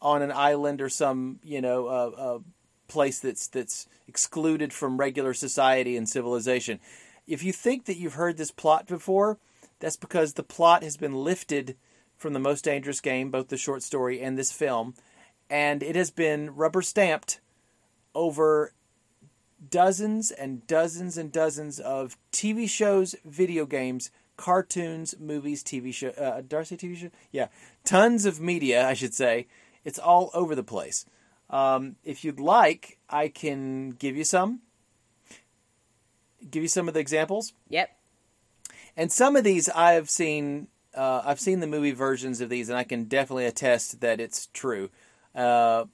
on an island or some you know uh, place that's that's excluded from regular society and civilization. If you think that you've heard this plot before, that's because the plot has been lifted from the most dangerous game, both the short story and this film, and it has been rubber stamped over dozens and dozens and dozens of TV shows, video games, cartoons, movies, TV show. Uh, did I say TV show? Yeah, tons of media, I should say. It's all over the place. Um, if you'd like, I can give you some. Give you some of the examples. Yep. And some of these I have seen. Uh, I've seen the movie versions of these, and I can definitely attest that it's true. Uh,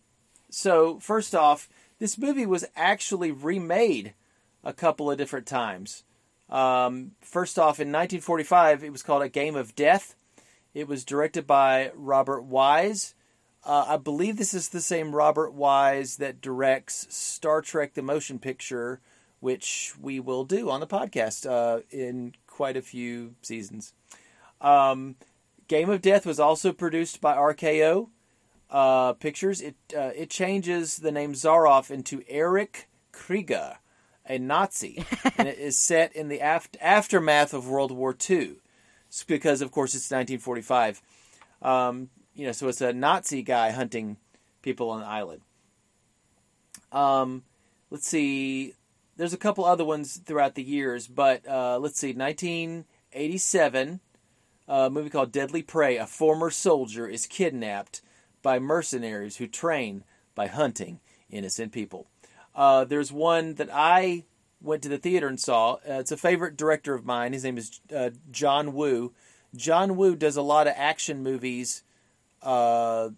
so first off, this movie was actually remade a couple of different times. Um, first off, in 1945, it was called A Game of Death. It was directed by Robert Wise. Uh, I believe this is the same Robert Wise that directs Star Trek: The Motion Picture, which we will do on the podcast uh, in quite a few seasons. Um, Game of Death was also produced by RKO uh, Pictures. It uh, it changes the name Zaroff into Eric Krieger, a Nazi, and it is set in the aft- aftermath of World War II, because of course it's 1945. Um, you know, so it's a Nazi guy hunting people on the island. Um, let's see. There's a couple other ones throughout the years, but uh, let's see. 1987, a movie called Deadly Prey. A former soldier is kidnapped by mercenaries who train by hunting innocent people. Uh, there's one that I went to the theater and saw. Uh, it's a favorite director of mine. His name is uh, John Woo. John Woo does a lot of action movies. Uh,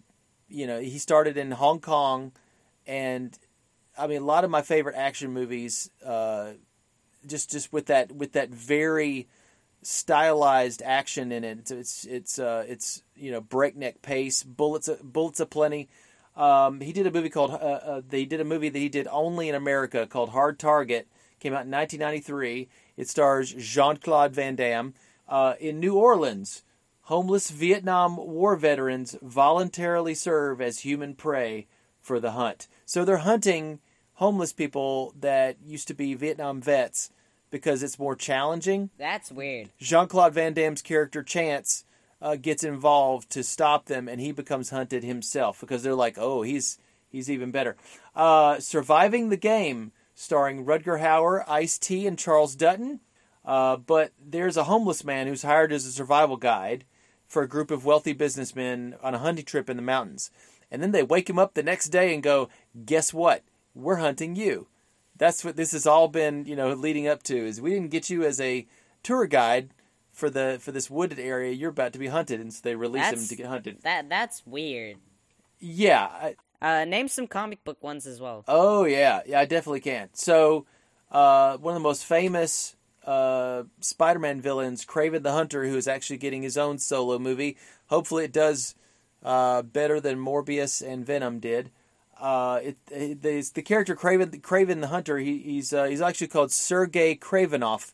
you know, he started in Hong Kong, and I mean, a lot of my favorite action movies, uh, just just with that with that very stylized action in it. It's it's it's, uh, it's you know breakneck pace, bullets bullets aplenty. Um, he did a movie called uh, uh, they did a movie that he did only in America called Hard Target. Came out in 1993. It stars Jean Claude Van Damme uh, in New Orleans. Homeless Vietnam War veterans voluntarily serve as human prey for the hunt. So they're hunting homeless people that used to be Vietnam vets because it's more challenging. That's weird. Jean Claude Van Damme's character Chance uh, gets involved to stop them, and he becomes hunted himself because they're like, "Oh, he's he's even better." Uh, Surviving the Game, starring Rutger Hauer, Ice T, and Charles Dutton. Uh, but there's a homeless man who's hired as a survival guide for a group of wealthy businessmen on a hunting trip in the mountains. And then they wake him up the next day and go, "Guess what? We're hunting you." That's what this has all been, you know, leading up to. Is we didn't get you as a tour guide for the for this wooded area. You're about to be hunted, and so they release him to get hunted. That that's weird. Yeah. I, Uh, name some comic book ones as well. oh yeah, yeah. I definitely can. So, uh, one of the most famous uh, Spider-Man villains, Kraven the Hunter, who is actually getting his own solo movie. Hopefully, it does uh, better than Morbius and Venom did. Uh, it, it the, the character Kraven Kraven the Hunter. He, he's uh, he's actually called Sergei Kravinoff.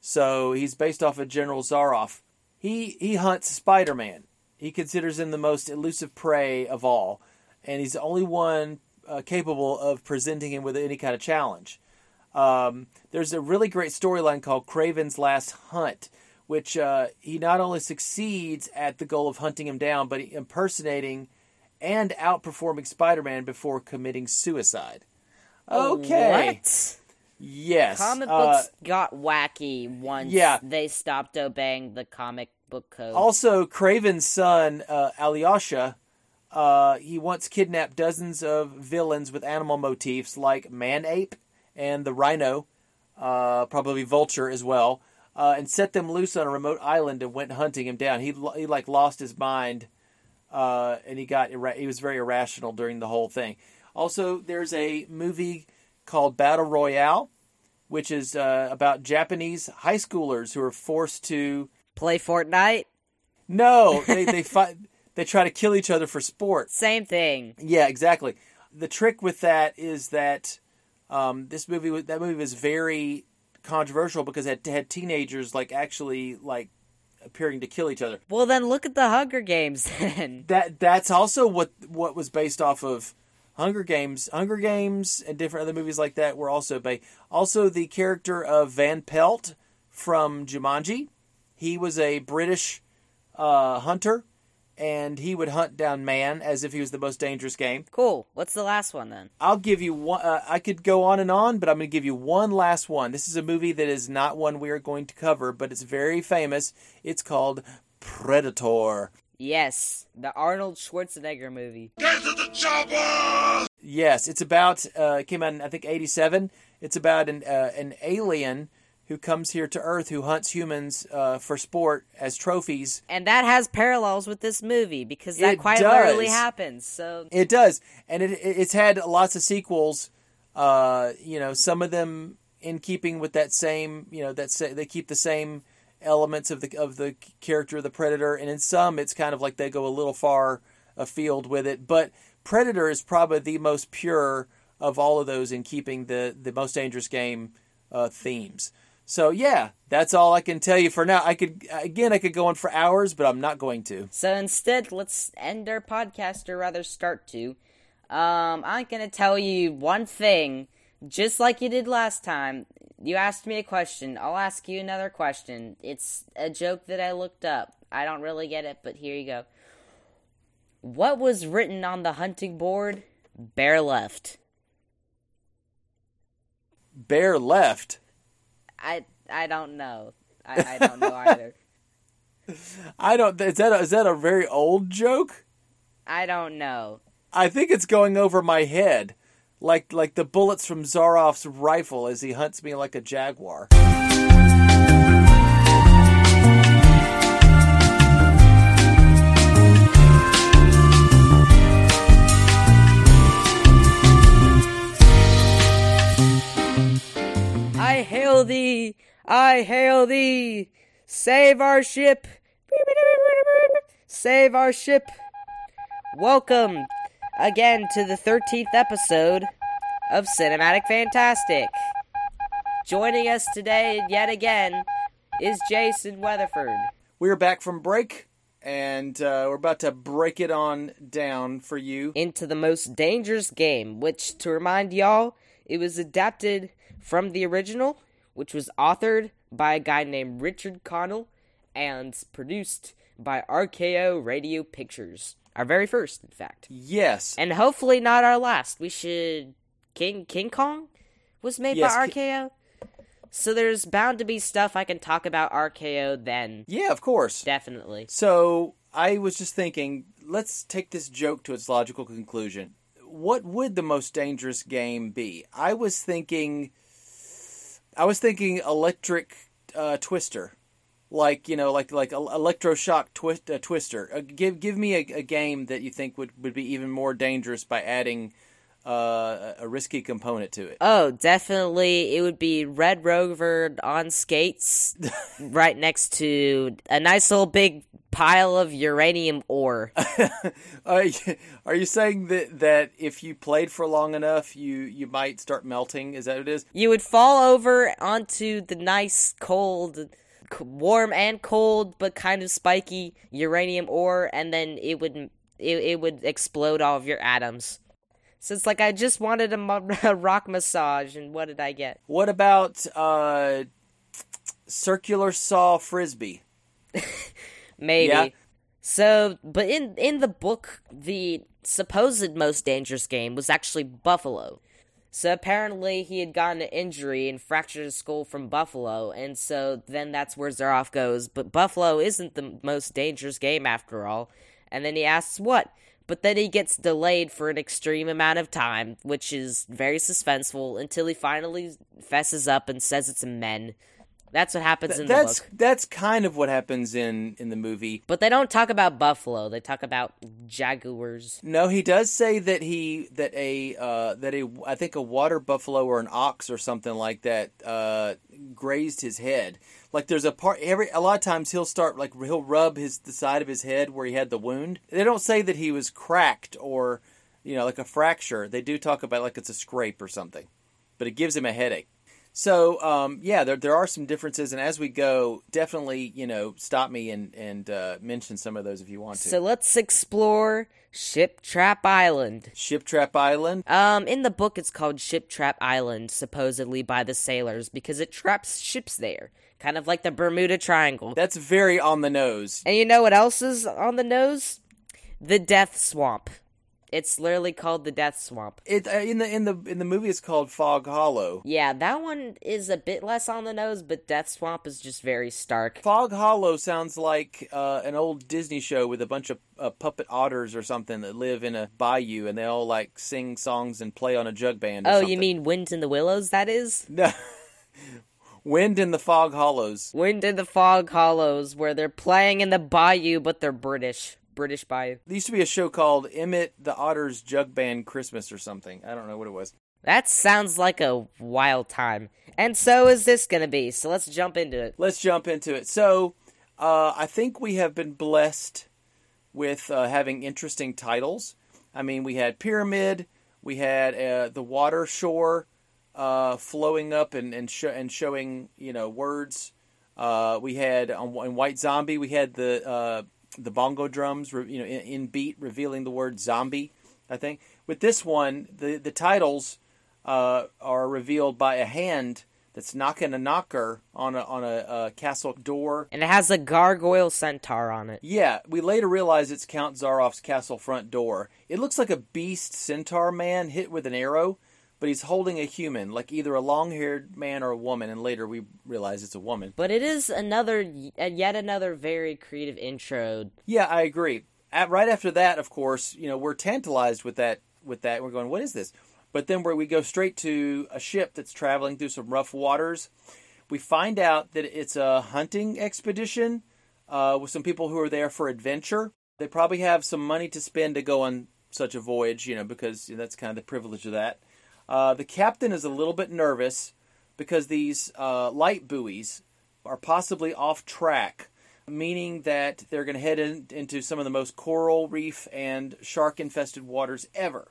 So he's based off of General Zaroff. He he hunts Spider-Man. He considers him the most elusive prey of all, and he's the only one uh, capable of presenting him with any kind of challenge. Um, there's a really great storyline called Kraven's Last Hunt, which uh, he not only succeeds at the goal of hunting him down, but impersonating and outperforming Spider-Man before committing suicide. Okay. What? Yes. Comic Uh, books got wacky once yeah. they stopped obeying the comic book code. Also, Kraven's son, uh, Alyosha, uh, he once kidnapped dozens of villains with animal motifs like Man Ape and the Rhino, uh, probably Vulture as well, uh, and set them loose on a remote island and went hunting him down. He, he like lost his mind, uh, and he got ira- he was very irrational during the whole thing. Also, there's a movie called Battle Royale, which is uh, about Japanese high schoolers who are forced to Play Fortnite? no, they they fight. They try to kill each other for sport. Same thing. Yeah, exactly. The trick with that is that um, this movie, that movie was very controversial because it had teenagers like actually like appearing to kill each other. Well, then look at the Hunger Games then. That that's also what what was based off of Hunger Games. Hunger Games and different other movies like that were also based. Also, the character of Van Pelt from Jumanji. He was a British uh, hunter, and he would hunt down man as if he was the most dangerous game. Cool. What's the last one then? I'll give you one. Uh, I could go on and on, but I'm going to give you one last one. This is a movie that is not one we are going to cover, but it's very famous. It's called Predator. Yes, the Arnold Schwarzenegger movie. Get to the chopper! Yes, it's about. Uh, it came out in I think '87. It's about an uh, an alien who comes here to Earth who hunts humans uh, for sport as trophies. And that has parallels with this movie because that It quite does. literally happens. So It does, and it, it- it's had lots of sequels. Uh, you know, some of them in keeping with that same. You know, that sa- they keep the same elements of the of the character of the predator, and in some, it's kind of like they go a little far afield with it. But Predator is probably the most pure of all of those in keeping the the most dangerous game uh, themes. So yeah, that's all I can tell you for now. I could again, I could go on for hours, but I'm not going to. So instead, let's end our podcast, or rather, start to. Um, I'm gonna tell you one thing, just like you did last time. You asked me a question. I'll ask you another question. It's a joke that I looked up. I don't really get it, but here you go. What was written on the hunting board? Bear left. Bear left. I I don't know. I, I don't know either. I don't. Is that a, is that a very old joke? I don't know. I think it's going over my head, like like the bullets from Zaroff's rifle as he hunts me like a jaguar. I hail thee! I hail thee! Save our ship! Save our ship! Welcome again to the 13th episode of Cinematic Fantastic. Joining us today, yet again, is Jason Weatherford. We are back from break, and uh, we're about to break it on down for you. into the most dangerous game, which, to remind y'all, it was adapted from the original, which was authored by a guy named Richard Connell and produced by RKO Radio Pictures. Our very first, in fact. Yes, And hopefully not our last. We should. King King Kong was made Yes, by RKO. So there's bound to be stuff I can talk about RKO then. yeah, of course. Definitely. So I was just thinking, let's take this joke to its logical conclusion. What would the most dangerous game be? I was thinking, I was thinking electric uh, twister, like you know, like like electroshock twist uh, twister. Uh, give give me a, a game that you think would would be even more dangerous by adding uh, a risky component to it. Oh, definitely. It would be Red Rover on skates right next to a nice little big pile of uranium ore. Are you, are you saying that that if you played for long enough, you you might start melting? Is that what it is? you would fall over onto the nice, cold, warm and cold, but kind of spiky uranium ore, and then it would it, it would explode all of your atoms. So it's like I just wanted a, a rock massage, and what did I get? What about uh, circular saw frisbee? Maybe. Yeah. So, but in in the book, the supposed most dangerous game was actually Buffalo. So apparently he had gotten an injury and fractured his skull from Buffalo, and so then that's where Zaroff goes. But Buffalo isn't the most dangerous game after all. And then he asks what? But then he gets delayed for an extreme amount of time, which is very suspenseful until he finally fesses up and says it's men. That's what happens in the That's book. that's kind of what happens in in the movie. But they don't talk about buffalo. They talk about jaguars. No, he does say that he that a uh, that a I think a water buffalo or an ox or something like that uh, grazed his head. Like there's a part every a lot of times he'll start like he'll rub his the side of his head where he had the wound. They don't say that he was cracked or you know like a fracture. They do talk about like it's a scrape or something, but it gives him a headache. So um, yeah, there there are some differences, and as we go, definitely you know stop me and and uh, mention some of those if you want to. So let's explore Ship Trap Island. Ship Trap Island. Um, in the book, it's called Ship Trap Island, supposedly by the sailors, because it traps ships there, kind of like the Bermuda Triangle. That's very on the nose. And you know what else is on the nose? The Death Swamp. It's literally called the Death Swamp. It uh, in the in the in the movie it's called Fog Hollow. Yeah, that one is a bit less on the nose, but Death Swamp is just very stark. Fog Hollow sounds like uh, an old Disney show with a bunch of uh, puppet otters or something that live in a bayou and they all like sing songs and play on a jug band. Or Oh, something. you mean Wind in the Willows? That is. no? Wind in the Fog Hollows. Wind in the Fog Hollows, where they're playing in the bayou, but they're British. British by. There used to be a show called Emmet the Otter's Jug Band Christmas or something. I don't know what it was. That sounds like a wild time. And so is this going to be. So let's jump into it. Let's jump into it. So, uh, I think we have been blessed with uh, having interesting titles. I mean, we had Pyramid, we had uh, the Water Shore uh, flowing up and and, sh- and showing you know words. Uh, we had on in White Zombie, we had the uh, the bongo drums, you know, in, in beat revealing the word zombie. I think with this one, the the titles uh, are revealed by a hand that's knocking a knocker on a on a, a castle door. And it has a gargoyle centaur on it. Yeah, we later realize it's Count Zaroff's castle front door. It looks like a beast centaur man hit with an arrow, but he's holding a human, like either a long-haired man or a woman. And later we realize it's a woman. But it is another, yet another very creative intro. Yeah, I agree. At, right after that, of course, you know we're tantalized with that. With that, we're going, "What is this?" But then where we go straight to a ship that's traveling through some rough waters, we find out that it's a hunting expedition uh, with some people who are there for adventure. They probably have some money to spend to go on such a voyage, you know, because you know, that's kind of the privilege of that. Uh, the captain is a little bit nervous because these uh, light buoys are possibly off track, meaning that they're going to head in, into some of the most coral reef and shark infested waters ever.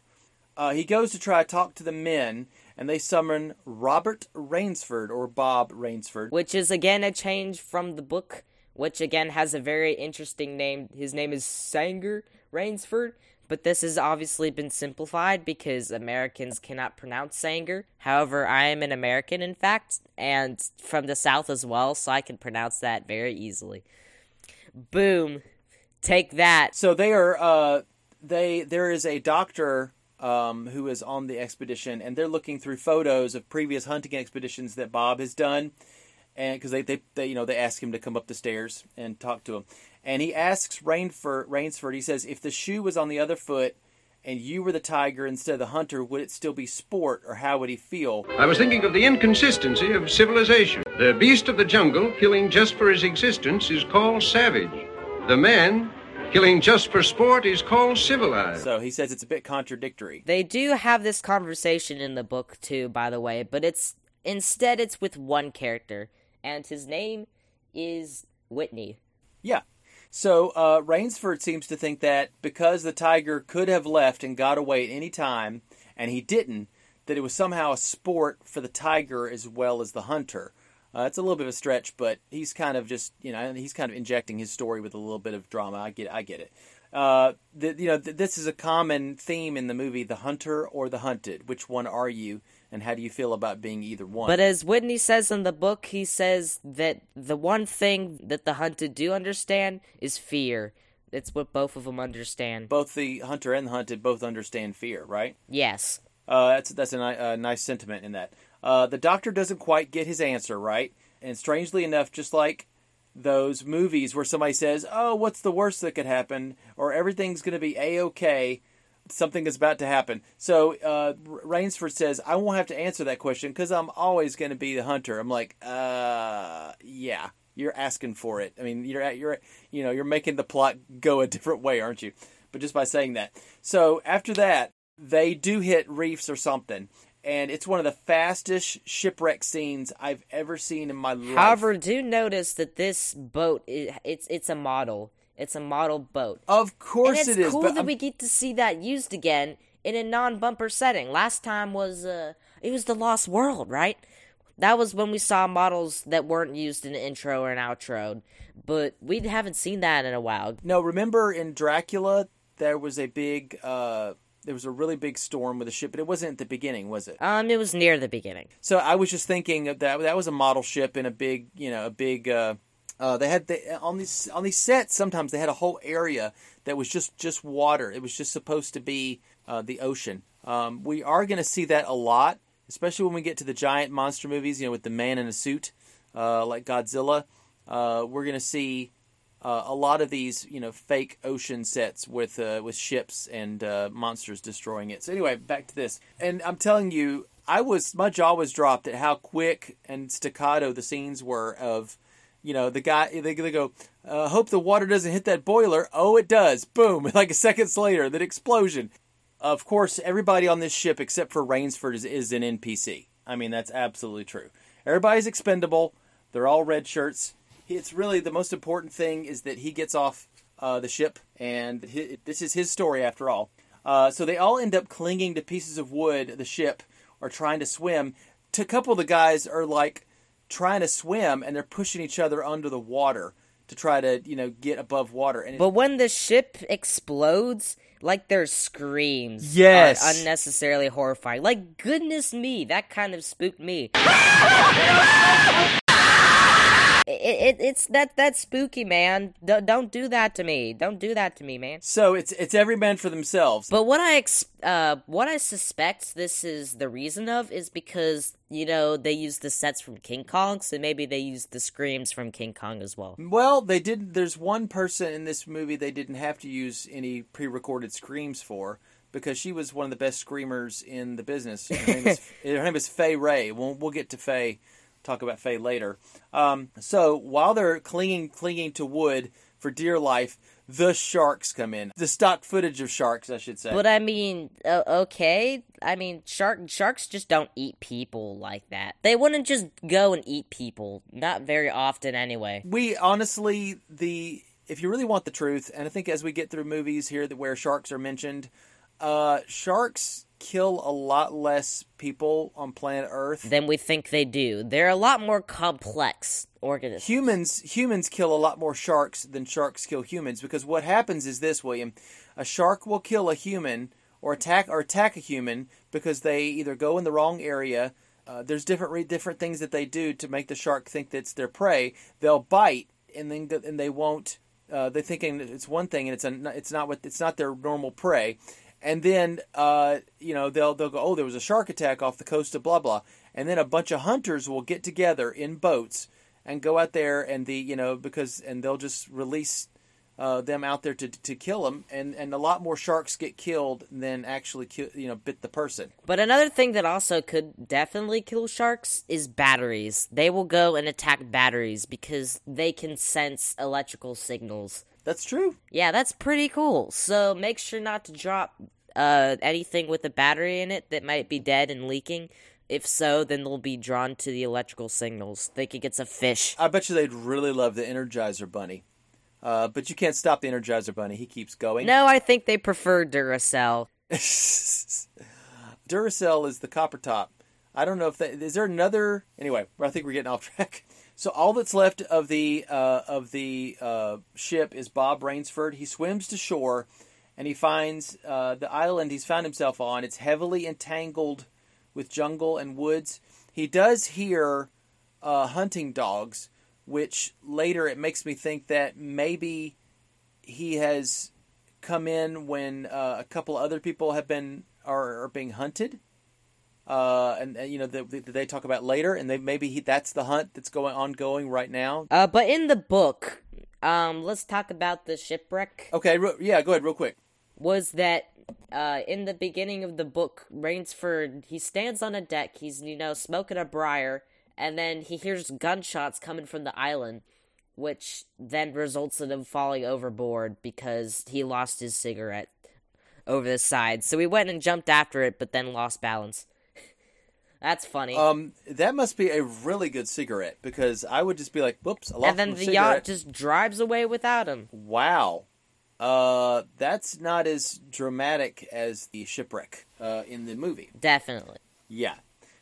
Uh, he goes to try to talk to the men, and they summon Robert Rainsford or Bob Rainsford. Which is again a change from the book, which again has a very interesting name. His name is Sanger Rainsford, but this has obviously been simplified because Americans cannot pronounce Sanger. However, I am an American, in fact, and from the South as well, so I can pronounce that very easily. Boom. Take that. So they are. Uh, they there is a doctor um, who is on the expedition, and they're looking through photos of previous hunting expeditions that Bob has done, and because they, they, they you know they ask him to come up the stairs and talk to him, and he asks Rainford, Rainsford, he says, if the shoe was on the other foot, and you were the tiger instead of the hunter, would it still be sport, or how would he feel? I was thinking of the inconsistency of civilization. The beast of the jungle, killing just for his existence, is called savage. The man, killing just for sport, is called civilized. So he says it's a bit contradictory. They do have this conversation in the book too, by the way, but it's instead it's with one character, and his name is Whitney. Yeah. So uh, Rainsford seems to think that because the tiger could have left and got away at any time, and he didn't, that it was somehow a sport for the tiger as well as the hunter. Uh, it's a little bit of a stretch, but he's kind of just you know he's kind of injecting his story with a little bit of drama. I get I get it. Uh, the, you know th- this is a common theme in the movie: the hunter or the hunted. Which one are you, and how do you feel about being either one? But as Whitney says in the book, he says that the one thing that the hunted do understand is fear. It's what both of them understand. both the hunter and the hunted both understand fear, right? Yes. Uh, that's that's a, ni- a nice sentiment in that. Uh, the doctor doesn't quite get his answer right, and strangely enough, just like those movies where somebody says, "Oh, what's the worst that could happen?" or "Everything's going to be a okay," something is about to happen. So uh, Rainsford says, "I won't have to answer that question because I'm always going to be the hunter." I'm like, "Uh, yeah." You're asking for it. I mean, you're at, you're you know you're making the plot go a different way, aren't you? But just by saying that. So after that, they do hit reefs or something, and it's one of the fastest shipwreck scenes I've ever seen in my life. However, do notice that this boat it's it's a model. It's a model boat. of And course it's it is, cool that I'm- we get to see that used again in a non-bumper setting. Last time was uh it was the Lost World, right? That was when we saw models that weren't used in the intro or an outro, but we haven't seen that in a while. no, remember in Dracula there was a big, uh, there was a really big storm with a ship, but it wasn't at the beginning, was it? Um, it was near the beginning. So I was just thinking that that was a model ship in a big, you know, a big. Uh, uh, they had on these on these sets. Sometimes they had a whole area that was just just water. It was just supposed to be uh, the ocean. Um, we are going to see that a lot, especially when we get to the giant monster movies. You know, with the man in a suit, uh, like Godzilla. Uh, we're going to see uh, a lot of these, you know, fake ocean sets with uh, with ships and monsters destroying it. So anyway, back to this, and I'm telling you, I was my jaw was dropped at how quick and staccato the scenes were of, you know, the guy they, they go, uh, hope the water doesn't hit that boiler. Oh, it does. Boom! Like a seconds later, that explosion. Of course, everybody on this ship except for Rainsford is, is an NPC. I mean, that's absolutely true. Everybody's expendable. They're all red shirts. It's really the most important thing is that he gets off uh, the ship, and hi this is his story after all. Uh, so they all end up clinging to pieces of wood, the ship, or trying to swim. A couple of the guys are like trying to swim, and they're pushing each other under the water to try to, you know, get above water. And But when the ship explodes, like their screams Yes. are unnecessarily horrifying. Like goodness me, that kind of spooked me. It, it, it's that that's spooky, man. D- don't do that to me. Don't do that to me, man. so it's it's every man for themselves. But what I ex- uh, what I suspect this is the reason of is because you know they used the sets from King Kong, so maybe they used the screams from King Kong as well. Well, they did. There's one person in this movie they didn't have to use any pre-recorded screams for because she was one of the best screamers in the business. Her name is, her name is Fay Wray. We'll, we'll get to Fay. Talk about Fay later. Um, so while they're clinging clinging to wood for dear life, the sharks come in. The stock footage of sharks, I should say. But I mean, uh, okay. I mean, shark sharks just don't eat people like that. They wouldn't just go and eat people. Not very often, anyway. we honestly the if you really want the truth and i think as we get through movies here that where sharks are mentioned uh sharks kill a lot less people on planet earth Than we think they do. They're a lot more complex organisms. humans humans kill a lot more sharks than sharks kill humans because what happens is this william a shark will kill a human or attack or attack a human because they either go in the wrong area uh, there's different re- different things that they do to make the shark think that it's their prey they'll bite and then and they won't uh, they're thinking it's one thing and it's a, it's not what it's not their normal prey and then uh, you know they'll they'll go oh there was a shark attack off the coast of blah blah and then a bunch of hunters will get together in boats and go out there and the you know because and they'll just release uh, them out there to to kill them and and a lot more sharks get killed than actually kill, you know bit the person But another thing that also could definitely kill sharks is batteries. They will go and attack batteries because they can sense electrical signals. That's true Yeah, that's pretty cool. So make sure not to drop uh, anything with a battery in it that might be dead and leaking. If so, then they'll be drawn to the electrical signals. Think it's a fish. I bet you they'd really love the Energizer Bunny. Uh, but you can't stop the Energizer Bunny. He keeps going. No, I think they prefer Duracell. Duracell is the copper top. I don't know if that is there another. Anyway, I think we're getting off track. So all that's left of the uh, of the uh, ship is Bob Rainsford. He swims to shore, and he finds uh, the island he's found himself on. It's heavily entangled with jungle and woods. He does hear uh, hunting dogs, which later it makes me think that maybe he has come in when uh, a couple other people have been are, are being hunted. Uh, and, and, you know that that they talk about later, and they maybe he, that's the hunt that's going ongoing right now. Uh, but in the book, um, let's talk about the shipwreck. Okay, re- yeah, go ahead, real quick. was that uh, in the beginning of the book, Rainsford he stands on a deck. He's you know smoking a briar, and then he hears gunshots coming from the island, which then results in him falling overboard because he lost his cigarette over the side. So he went and jumped after it, but then lost balance. That's funny. Um, that must be a really good cigarette because I would just be like, "Whoops, I lost and then the cigarette." yacht just drives away without him. Wow. Uh, that's not as dramatic as the shipwreck uh, in the movie. Definitely. Yeah.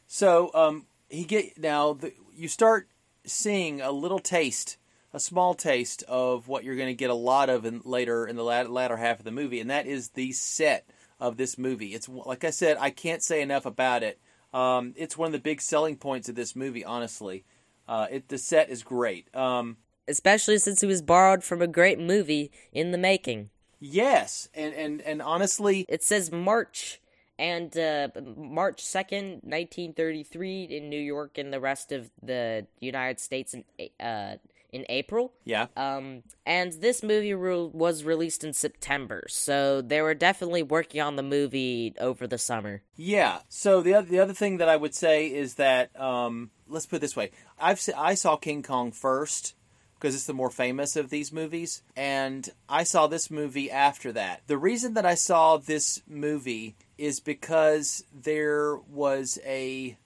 So um, he get now the, you start seeing a little taste, a small taste of what you're going to get a lot of in, later in the latter, latter half of the movie, and that is the set of this movie. It's like I said, I can't say enough about it. Um, it's one of the big selling points of this movie, honestly. Uh, it the set is great. Um, Especially since it was borrowed from a great movie in the making. yes, and and and honestly, It says March and uh, March 2nd, 1933 in New York and the rest of the United States in uh, in April. Yeah. Um, and this movie re- was released in September, so they were definitely working on the movie over the summer. Yeah. So the other the other thing that I would say is that um, let's put it this way: I've se- I saw King Kong first because it's the more famous of these movies, and I saw this movie after that. The reason that I saw this movie is because there was a,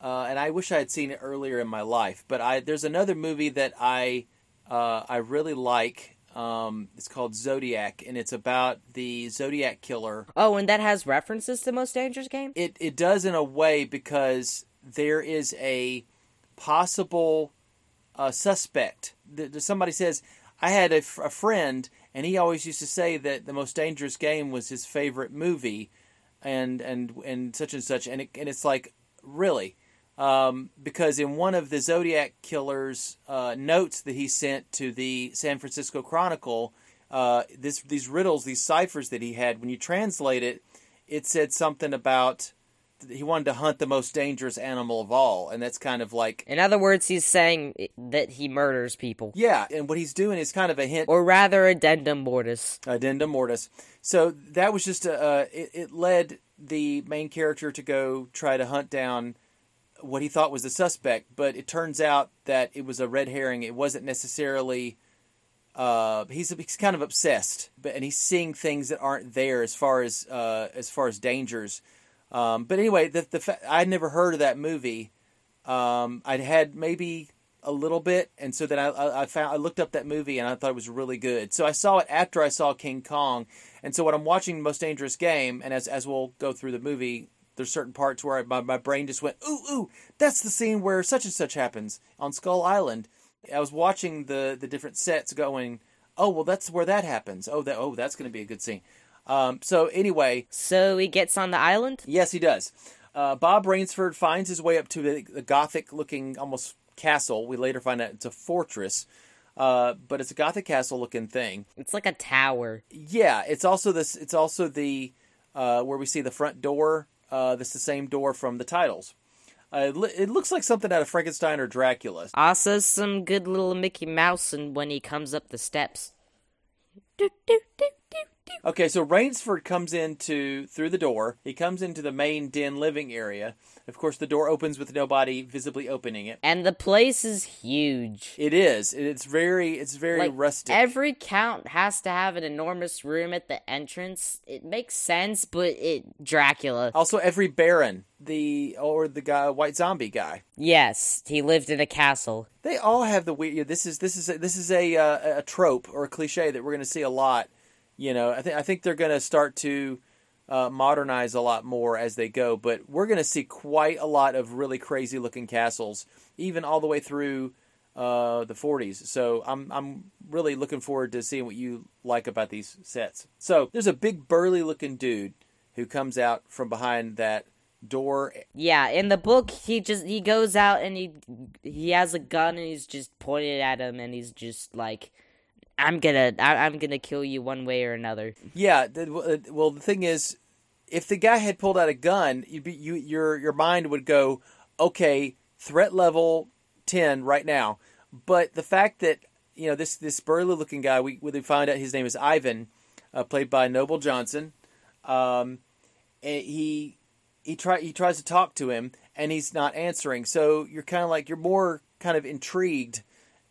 uh, and I wish I had seen it earlier in my life, but I there's another movie that I uh, I really like. Um, it's called Zodiac, and it's about the Zodiac killer Oh, and that has references to Most Dangerous Game. it it does in a way because there is a possible uh, suspect. Th- th- Somebody says, "I had a, f- a friend, and he always used to say that the most dangerous game was his favorite movie, and and and such and such." And it, and it's like, really, um, because in one of the Zodiac killer's uh, notes that he sent to the San Francisco Chronicle, uh, this these riddles, these ciphers that he had, when you translate it, it said something about he wanted to hunt the most dangerous animal of all, and that's kind of like In other words, he's saying that he murders people, yeah. And what he's doing is kind of a hint or rather, addendum mortis. addendum mortis. So that was just a uh, it, it led the main character to go try to hunt down what he thought was the suspect, but it turns out that it was a red herring. It wasn't necessarily. Uh, he's he's kind of obsessed, but and he's seeing things that aren't there as far as uh, as far as dangers. Um, but anyway, the the fa- I'd never heard of that movie. Um, I'd had maybe a little bit, and so then I, I, I found I looked up that movie and I thought it was really good. So I saw it after I saw King Kong, and so when I'm watching Most Dangerous Game, and as as we'll go through the movie, there's certain parts where I, my my brain just went ooh ooh, that's the scene where such and such happens on Skull Island. I was watching the the different sets, going, oh well, that's where that happens. Oh that oh that's going to be a good scene. Um, so anyway, So he gets on the island. Yes, he does. Uh, Bob Rainsford finds his way up to the, the gothic-looking, almost castle. We later find out it's a fortress, uh, but it's a gothic castle-looking thing. It's like a tower. Yeah, it's also this. It's also the uh, where we see the front door. Uh, that's the same door from the titles. Uh, it, li- it looks like something out of Frankenstein or Dracula. Also, some good little Mickey Mouse, and when he comes up the steps. Do, do, do, do, do. Okay, so Rainsford comes into through the door. He comes into the main den living area. Of course, the door opens with nobody visibly opening it. And the place is huge. It is. It's very. It's very Like rustic. every count has to have an enormous room at the entrance. It makes sense, but it Dracula. Also, every Baron, the or the guy, white zombie guy, Yes, he lived in a castle. they all have the weird. This is this is a, this is a uh, a trope or a cliche that we're going to see a lot. You know, I think I think they're going to start to uh, modernize a lot more as they go, but we're going to see quite a lot of really crazy looking castles, even all the way through uh, the 40s. So I'm I'm really looking forward to seeing what you like about these sets. So there's a big burly looking dude who comes out from behind that door Yeah, in the book, he just he goes out and he he has a gun and he's just pointed at him and he's just like, "I'm gonna I, I'm gonna kill you one way or another." Yeah. Uh, well, the thing is, if the guy had pulled out a gun, you'd be, you your your mind would go, okay, threat level ten right now. But the fact that you know this this burly looking guy, we we find out his name is Ivan, uh, played by Noble Johnson. Um, he he try he tries to talk to him and he's not answering. So you're kind of like you're more kind of intrigued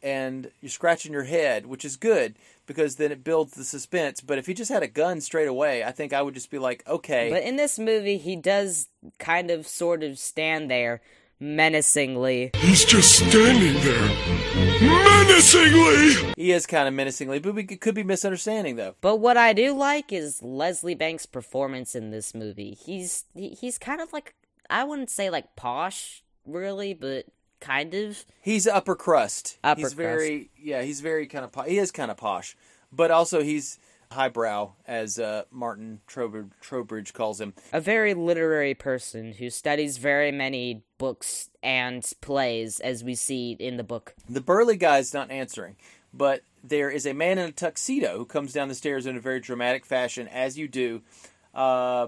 and you're scratching your head, which is good because then it builds the suspense. But if he just had a gun straight away, I think I would just be like, okay, But in this movie, he does kind of sort of stand there menacingly. He's just standing there, menacingly. he is kind of menacingly, but we could, could be misunderstanding though. But what I do like is Leslie Banks' performance in this movie. He's he's kind of like I wouldn't say like posh, really, but kind of. He's upper crust. Upper he's very yeah. He's very kind of po- he is kind of posh, but also he's highbrow as uh, Martin Trowbridge, Trowbridge calls him. a very literary person who studies very many books and plays, as we see in the book. The burly guy's not answering, but there is a man in a tuxedo who comes down the stairs in a very dramatic fashion, as you do. Uh,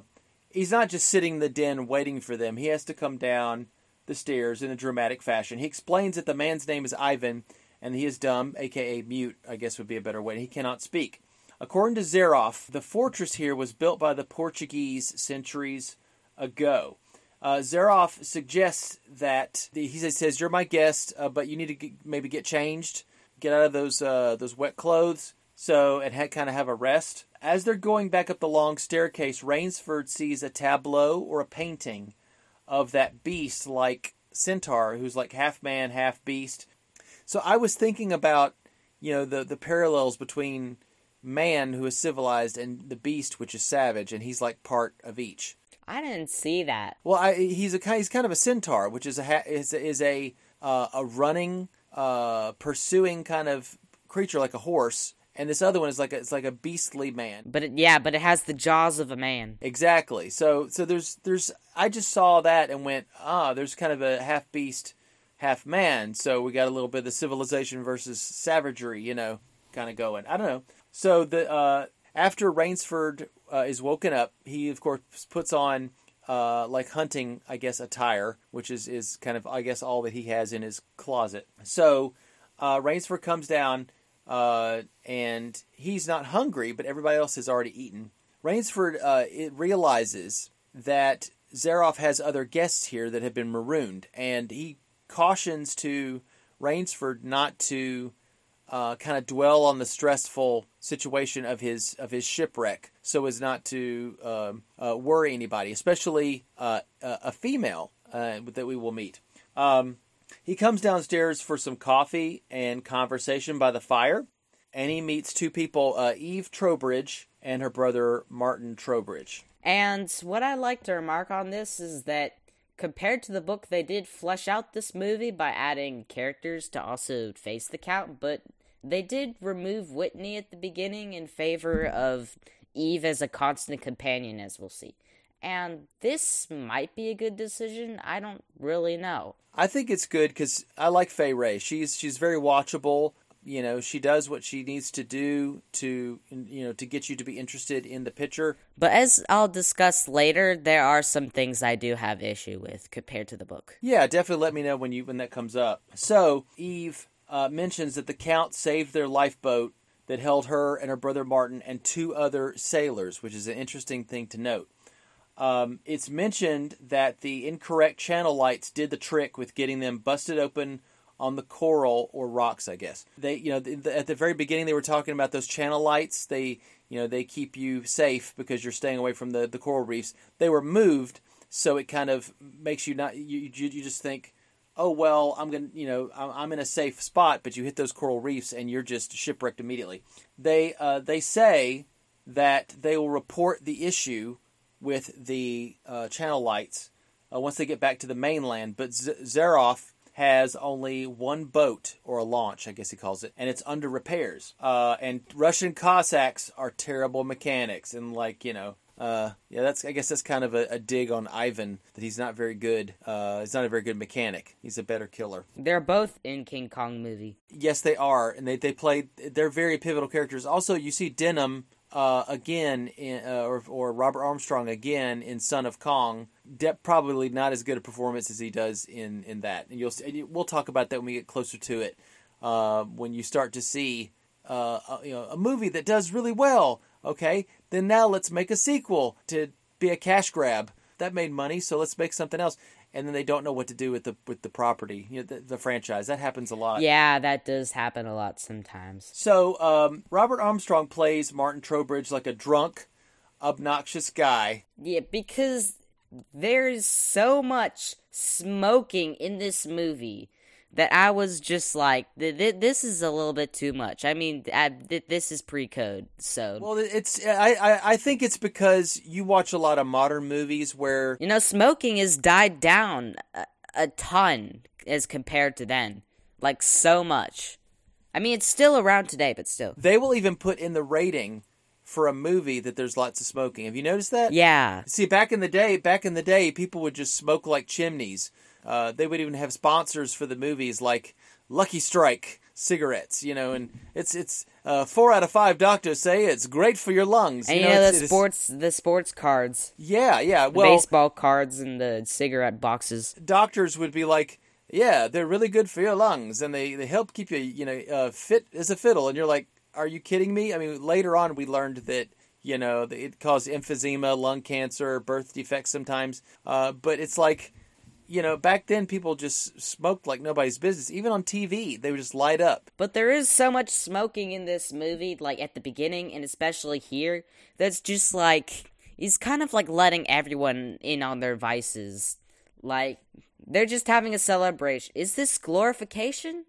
he's not just sitting in the den waiting for them. He has to come down the stairs in a dramatic fashion. He explains that the man's name is Ivan, and he is dumb, aka mute, I guess would be a better way. He cannot speak. According to Zaroff, the fortress here was built by the Portuguese centuries ago. Uh, suggests that he says, "You're my guest, uh, but you need to maybe get changed, get out of those uh, those wet clothes, so and ha- kind of have a rest." As they're going back up the long staircase, Rainsford sees a tableau or a painting of that beast, like centaur, who's like half man, half beast. So I was thinking about, you know, the the parallels between man, who is civilized, and the beast, which is savage, and he's like part of each. I didn't see that. Well, I, he's a he's kind of a centaur, which is a is a- is a uh, a running, uh, pursuing kind of creature like a horse, and this other one is like a, it's like a beastly man. But it, yeah, but it has the jaws of a man. Exactly. So so there's there's I just saw that and went ah there's kind of a half beast, half man. So we got a little bit of the civilization versus savagery, you know, kind of going. I don't know. So the uh, after Rainsford uh, is woken up, he of course puts on uh, like hunting, I guess, attire, which is is kind of I guess all that he has in his closet. So uh, Rainsford comes down. Uh, and he's not hungry, but everybody else has already eaten. Rainsford uh, realizes that Zaroff has other guests here that have been marooned, and he cautions to Rainsford not to uh, kind of dwell on the stressful situation of his of his shipwreck, so as not to um, uh, worry anybody, especially uh, a a female uh, that we will meet. Um, he comes downstairs for some coffee and conversation by the fire, and he meets two people: uh, Eve Trowbridge and her brother Martin Trowbridge. And what I like to remark on this is that compared to the book, they did flesh out this movie by adding characters to also face the count, but they did remove Whitney at the beginning in favor of Eve as a constant companion, as we'll see. And this might be a good decision. I don't really know. I think it's good because I like Fay Wray. She's she's very watchable. You know, she does what she needs to do to you know to get you to be interested in the picture. But as I'll discuss later, there are some things I do have issue with compared to the book. Yeah, definitely let me know when you when that comes up. So Eve uh, mentions that the Count saved their lifeboat that held her and her brother Martin and two other sailors, which is an interesting thing to note. Um, it's mentioned that the incorrect channel lights did the trick with getting them busted open on the coral or rocks. I guess they, you know, at the very beginning they were talking about those channel lights. They, you know, they keep you safe because you're staying away from the the coral reefs. They were moved, so it kind of makes you not. You you, you just think, oh well, I'm gonna, you know, I'm, I'm in a safe spot, but you hit those coral reefs and you're just shipwrecked immediately. They uh, they say that they will report the issue with the uh, channel lights uh, once they get back to the mainland. But Z- Zaroff has only one boat or a launch, I guess he calls it, and it's under repairs. Uh, and Russian Cossacks are terrible mechanics, and like you know. Uh, yeah, that's. I guess that's kind of a, a dig on Ivan that he's not very good. Uh, he's not a very good mechanic. He's a better killer. They're both in King Kong movie. Yes, they are, and they they play. They're very pivotal characters. Also, you see Denham uh, again, in, uh, or or Robert Armstrong again in Son of Kong. De- probably not as good a performance as he does in in that. And you'll we'll talk about that when we get closer to it. Uh, when you start to see uh, a, you know a movie that does really well, okay, then now let's make a sequel to be a cash grab. That made money, so let's make something else. And then they don't know what to do with the with the property, you know, the, the franchise. That happens a lot. Yeah, that does happen a lot sometimes. So um, Robert Armstrong plays Martin Trowbridge like a drunk, obnoxious guy. Yeah, because there's so much smoking in this movie that I was just like, th- th- this is a little bit too much. I mean, I, th- this is pre-code, so Well, it's I, I I think it's because you watch a lot of modern movies where you know, smoking has died down a, a ton as compared to then, like so much. I mean, it's still around today, but still. they will even put in the rating for a movie that there's lots of smoking. Have you noticed that? Yeah, See, back in the day, back in the day, people would just smoke like chimneys. Uh, they would even have sponsors for the movies like Lucky Strike cigarettes, you know, and it's it's uh, four out of five doctors say it's great for your lungs. and you you know, it's- the sports, the sports cards, Yeah, yeah. Well, baseball cards, and the cigarette boxes. doctors would be like, yeah, they're really good for your lungs, and they they help keep you you know uh, fit as a fiddle. And you're like, are you kidding me? I mean, later on we learned that you know it caused emphysema, lung cancer, birth defects sometimes. Uh, but it's like you know, back then people just smoked like nobody's business. Even on TV, they would just light up. But there is so much smoking in this movie, like at the beginning and especially here, that's just like he's kind of like letting everyone in on their vices. Like they're just having a celebration. Is this glorification?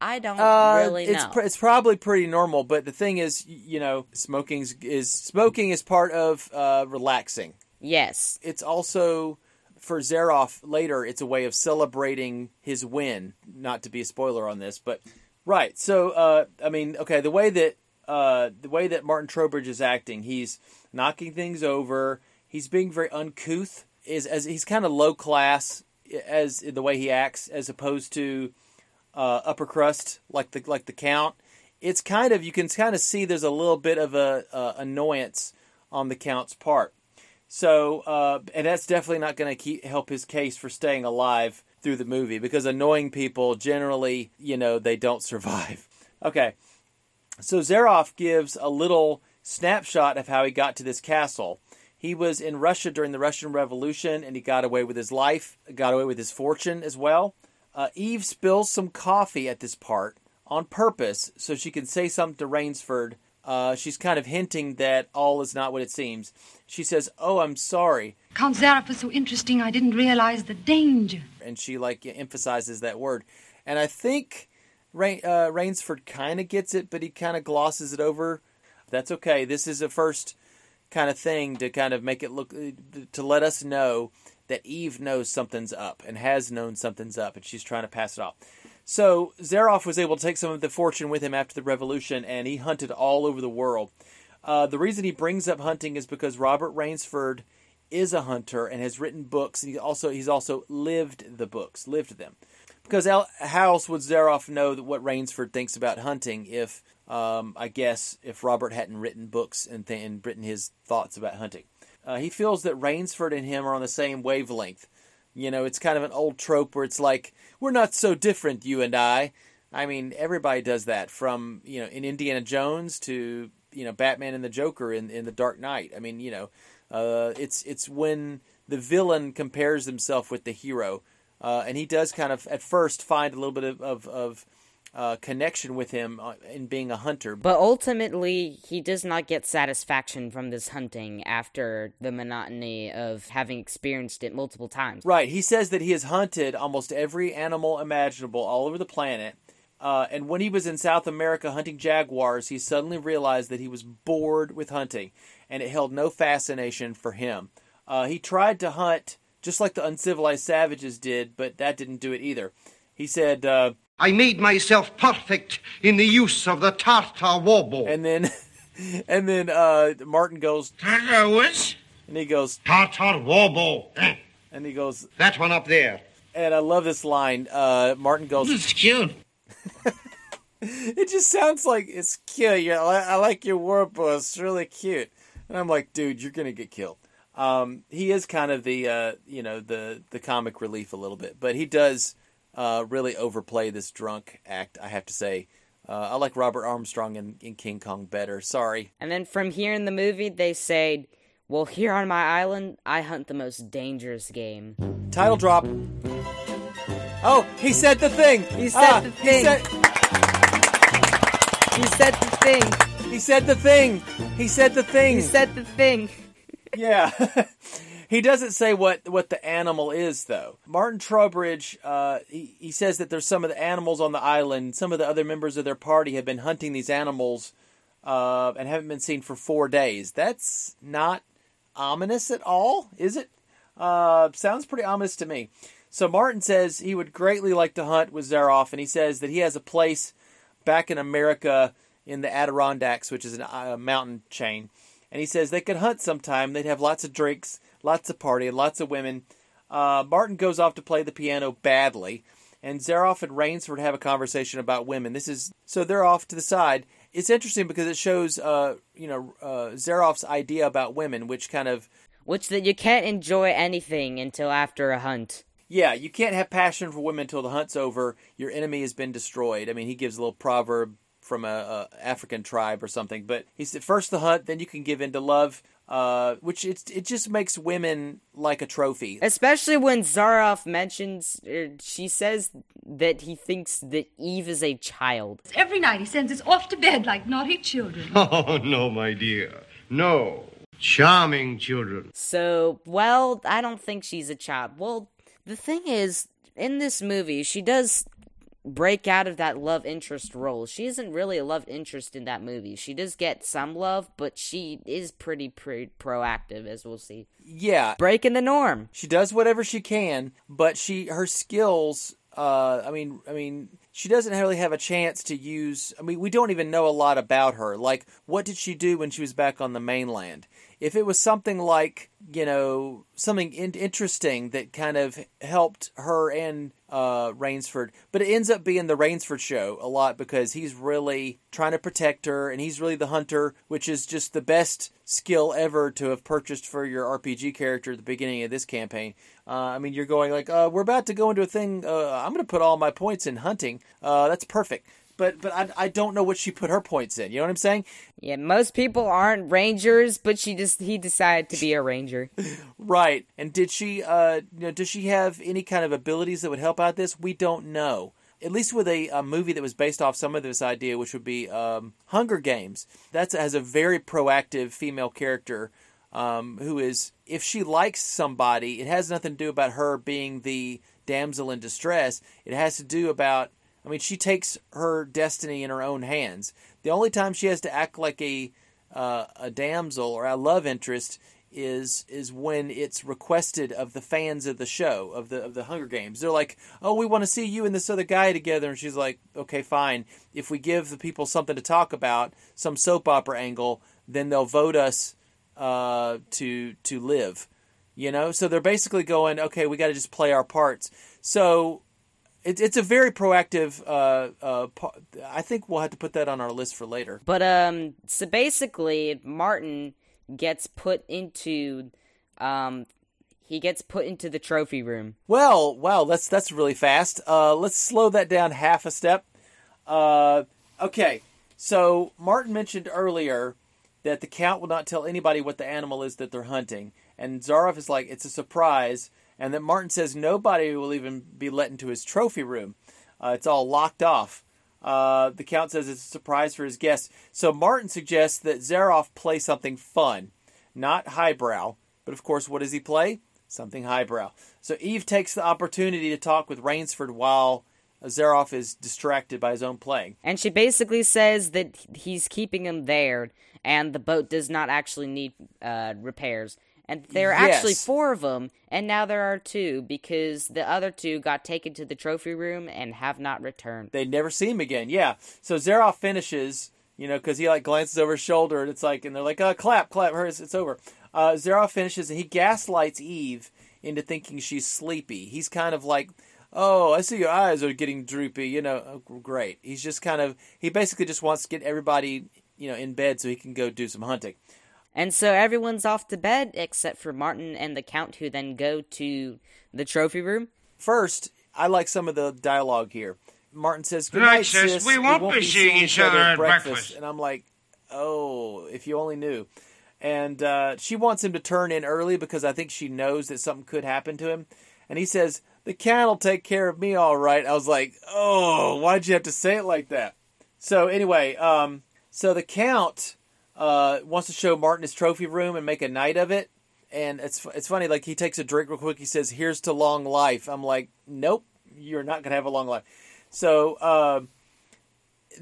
I don't Uh, really it's know. pr- it's probably pretty normal, but the thing is, you know, smoking is smoking is part of uh, relaxing. yes. It's also for Zaroff later. It's a way of celebrating his win. Not to be a spoiler on this, but right. So, uh, I mean, okay, the way that uh, the way that Martin Trowbridge is acting, he's knocking things over. He's being very uncouth. Is as he's kind of low class as the way he acts, as opposed to uh, upper crust like the like the count. It's kind of you can kind of see there's a little bit of a, uh annoyance on the count's part. So uh, and that's definitely not going to keep help his case for staying alive through the movie because annoying people generally you know they don't survive. Okay, so Zaroff gives a little snapshot of how he got to this castle. He was in Russia during the Russian Revolution and he got away with his life, got away with his fortune as well. Uh, Eve spills some coffee at this part on purpose so she can say something to Rainsford. Uh, she's kind of hinting that all is not what it seems. She says, "Oh, I'm sorry," Count Zaroff was so interesting, I didn't realize the danger. and she like emphasizes that word. And I think Rain, uh, Rainsford kind of gets it, but he kind of glosses it over. That's okay. This is the first kind of thing to kind of make it look to let us know that Eve knows something's up and has known something's up, and she's trying to pass it off. So Zaroff was able to take some of the fortune with him after the revolution, and he hunted all over the world. Uh, the reason he brings up hunting is because Robert Rainsford is a hunter and has written books, and he also he's also lived the books, lived them. Because how else would Zaroff know what Rainsford thinks about hunting if, um, I guess, if Robert hadn't written books and, th- and written his thoughts about hunting? Uh, he feels that Rainsford and him are on the same wavelength. You know, it's kind of an old trope where it's like, we're not so different, you and I. I mean, everybody does that from, you know, in Indiana Jones to, you know, Batman and the Joker in, in The Dark Knight. I mean, you know, uh, it's it's when the villain compares himself with the hero. Uh, and he does kind of, at first, find a little bit of, of, of uh, connection with him uh, in being a hunter. But ultimately, he does not get satisfaction from this hunting after the monotony of having experienced it multiple times. Right. He says that he has hunted almost every animal imaginable all over the planet. Uh, and when he was in South America hunting jaguars, he suddenly realized that he was bored with hunting, and it held no fascination for him. Uh, he tried to hunt just like the uncivilized savages did, but that didn't do it either. He said, uh, I made myself perfect in the use of the Tartar war bow. and then, and then uh, Martin goes, Tartar what? and he goes, Tartar. Eh, and he goes, That one up there. and I love this line. Uh, Martin goes, It's cute. It just sounds like it's cute. Yeah, I, I like your warble. It's really cute. And I'm like, dude, you're gonna get killed. Um, he is kind of the uh, you know the the comic relief a little bit, but he does uh, really overplay this drunk act. I have to say. Uh, I like Robert Armstrong in, in King Kong better. Sorry. And then from here in the movie, they say, Well, here on my island, I hunt the most dangerous game. Title drop. Oh, he said the thing. He said Ah, the He thing. said, He said the thing! he said the thing. He said the thing. He said the thing! Yeah. he doesn't say what, what the animal is, though. Martin Trowbridge, uh, he, he says that there's some of the animals on the island. Some of the other members of their party have been hunting these animals uh, and haven't been seen for four days. That's not ominous at all, is it? Uh, sounds pretty ominous to me. So Martin says he would greatly like to hunt with Zaroff, and he says that he has a place back in America in the Adirondacks, which is a uh, mountain chain. And he says they could hunt sometime. They'd have lots of drinks, lots of party, and lots of women. Uh, Martin goes off to play the piano badly, and Zaroff and Rainsford have a conversation about women. This is so they're off to the side. It's interesting because it shows, uh, you know, uh, Zaroff's idea about women, which kind of Which that you can't enjoy anything until after a hunt. Yeah, you can't have passion for women until the hunt's over. Your enemy has been destroyed. I mean, he gives a little proverb from a, a African tribe or something. But he said, first the hunt, then you can give in to love. Uh, which it it just makes women like a trophy. Especially when Zaroff mentions, er, she says that he thinks that Eve is a child. Every night he sends us off to bed like naughty children. Oh, no, my dear. No. Charming children. So, well, I don't think she's a child. Well, the thing is, in this movie, she does break out of that love interest role. She isn't really a love interest in that movie. She does get some love, but she is pretty pretty proactive as we'll see. Yeah, breaking the norm. She does whatever she can, but she her skills uh, I mean, I mean, she doesn't really have a chance to use. I mean, we don't even know a lot about her. Like, what did she do when she was back on the mainland? If it was something like, you know, something in- interesting that kind of helped her and uh, Rainsford, but it ends up being the Rainsford show a lot because he's really trying to protect her and he's really the hunter, which is just the best skill ever to have purchased for your RPG character at the beginning of this campaign. Uh, I mean, you're going like, uh, we're about to go into a thing. Uh, I'm going to put all my points in hunting. Uh, that's perfect. But but I, I don't know what she put her points in. You know what I'm saying? Yeah, most people aren't rangers, but she just he decided to be a ranger. right. And did she uh you know does she have any kind of abilities that would help out this? We don't know. At least with a, a movie that was based off some of this idea, which would be um, Hunger Games. That has a very proactive female character um, who is, if she likes somebody, it has nothing to do about her being the damsel in distress. It has to do about, I mean, she takes her destiny in her own hands. The only time she has to act like a uh, a damsel or a love interest is is when it's requested of the fans of the show of the of the Hunger Games. They're like, "Oh, we want to see you and this other guy together," and she's like, "Okay, fine. If we give the people something to talk about, some soap opera angle, then they'll vote us uh, to to live." You know, so they're basically going, "Okay, we got to just play our parts." So it, it's a very proactive. Uh, uh, I think we'll have to put that on our list for later. But um, so basically, Martin gets put into um he gets put into the trophy room. Well, wow, that's that's really fast. Uh, let's slow that down half a step. Uh, okay, so Martin mentioned earlier that the count will not tell anybody what the animal is that they're hunting, and Zaroff is like it's a surprise, and that Martin says nobody will even be let into his trophy room. Uh, it's all locked off. Uh, the Count says it's a surprise for his guests. So Martin suggests that Zaroff play something fun, not highbrow. But of course, what does he play? Something highbrow. So Eve takes the opportunity to talk with Rainsford while Zaroff is distracted by his own playing. And she basically says that he's keeping him there and the boat does not actually need uh, repairs. And there are Yes. actually four of them, and now there are two because the other two got taken to the trophy room and have not returned. They never see him again. Yeah. So Zaroff finishes, you know, because he like glances over his shoulder and it's like, and they're like, uh, clap, clap, hers, it's over. Uh, Zaroff finishes and he gaslights Eve into thinking she's sleepy. He's kind of like, oh, I see your eyes are getting droopy. You know, oh, great. He's just kind of, he basically just wants to get everybody, you know, in bed so he can go do some hunting. And so everyone's off to bed except for Martin and the Count, who then go to the trophy room. First, I like some of the dialogue here. Martin says, "Good Right, night, sis. sis. We won't be seeing each other at breakfast." And I'm like, "Oh, if you only knew." And uh, she wants him to turn in early because I think she knows that something could happen to him. And he says, "The cat will take care of me, all right." I was like, "Oh, why'd you have to say it like that?" So anyway, um, so the count uh, wants to show Martin his trophy room and make a night of it. And it's it's funny, like he takes a drink real quick. He says, "Here's to long life." I'm like, "Nope, you're not gonna have a long life." So, uh,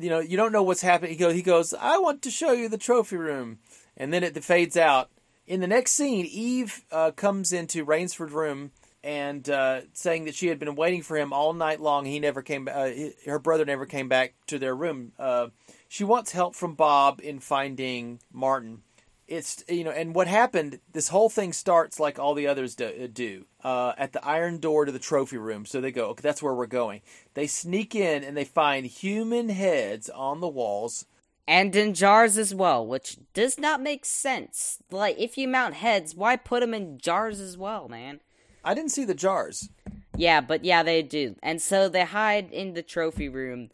you know, you don't know what's happening. He goes, he goes, "I want to show you the trophy room," and then it fades out. In the next scene, Eve uh, comes into Rainsford's room and uh, saying that she had been waiting for him all night long. He never came. Uh, he- her brother never came back to their room. Uh, she wants help from Bob in finding Martin. It's you know, and what happened? This whole thing starts like all the others do, do uh, at the iron door to the trophy room. So they go, okay, that's where we're going. They sneak in and they find human heads on the walls. And in jars as well, which does not make sense. Like, if you mount heads, why put them in jars as well, man? I didn't see the jars. Yeah, but yeah, they do. And so they hide in the trophy room.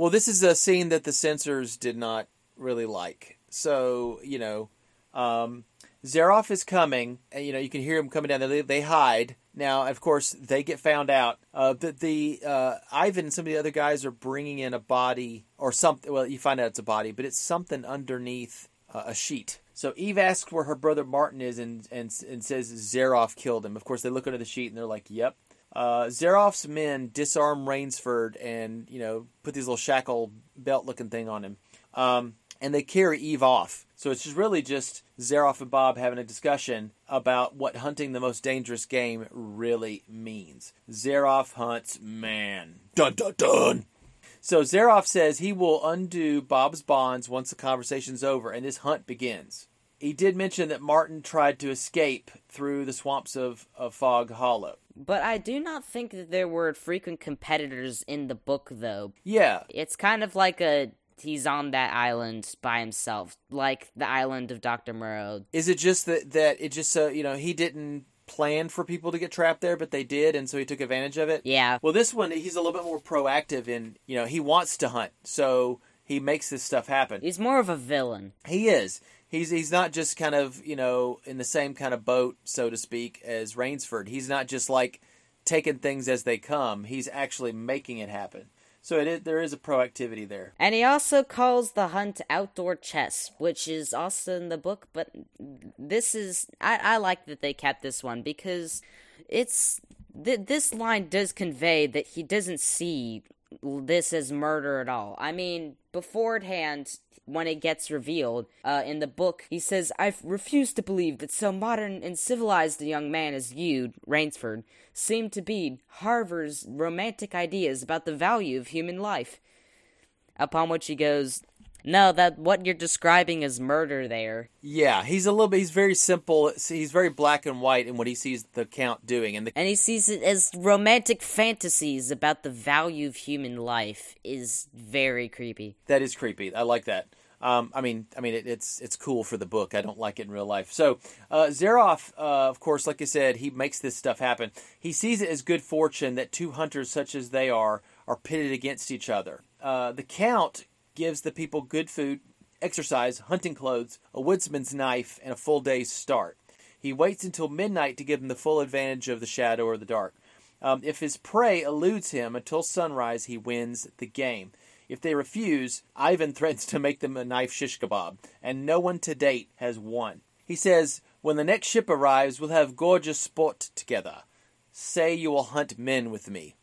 Well, this is a scene that the censors did not really like. So, you know, um, Zaroff is coming, and you know you can hear him coming down. They, they hide now. Of course, they get found out. Uh, the the uh, Ivan and some of the other guys are bringing in a body or something. Well, you find out it's a body, but it's something underneath uh, a sheet. So Eve asks where her brother Martin is, and and and says Zaroff killed him. Of course, they look under the sheet and they're like, "Yep." Uh, Zaroff's men disarm Rainsford and you know put these little shackle belt looking thing on him, um, and they carry Eve off. So it's just really just Zaroff and Bob having a discussion about what hunting the most dangerous game really means. Zaroff hunts man. Dun dun dun. So Zaroff says he will undo Bob's bonds once the conversation's over and this hunt begins. He did mention that Martin tried to escape through the swamps of, of Fog Hollow. But I do not think that there were frequent competitors in the book, though. Yeah. It's kind of like a he's on that island by himself, like the island of Doctor Moreau. Is it just that that it just so you know he didn't plan for people to get trapped there, but they did, and so he took advantage of it? Yeah. Well, this one he's a little bit more proactive in you know he wants to hunt, so he makes this stuff happen. He's more of a villain. He is. He's he's not just kind of you know in the same kind of boat, so to speak, as Rainsford. He's not just like taking things as they come. He's actually making it happen. So it is, there is a proactivity there. And he also calls the hunt outdoor chess, which is also in the book, but this is I, I like that they kept this one because it's th- this line does convey that he doesn't see this is murder at all. I mean, beforehand, when it gets revealed uh, in the book, he says, I refuse to believe that so modern and civilized a young man as you, Rainsford, seem to be harbors romantic ideas about the value of human life. Upon which he goes, no, that what you're describing is murder there. Yeah, he's a little bit. He's very simple. He's very black and white in what he sees the count doing, and the, and he sees it as romantic fantasies about the value of human life is very creepy. That is creepy. I like that. Um, I mean, I mean, it, it's it's cool for the book. I don't like it in real life. So uh, Zaroff, uh, of course, like I said, he makes this stuff happen. He sees it as good fortune that two hunters such as they are are pitted against each other. Uh, the Count gives the people good food, exercise, hunting clothes, a woodsman's knife, and a full day's start. He waits until midnight to give them the full advantage of the shadow or the dark. Um, if his prey eludes him until sunrise, he wins the game. If they refuse, Ivan threatens to make them a knife shish kebab, and no one to date has won. He says, When the next ship arrives, we'll have gorgeous sport together. Say you will hunt men with me.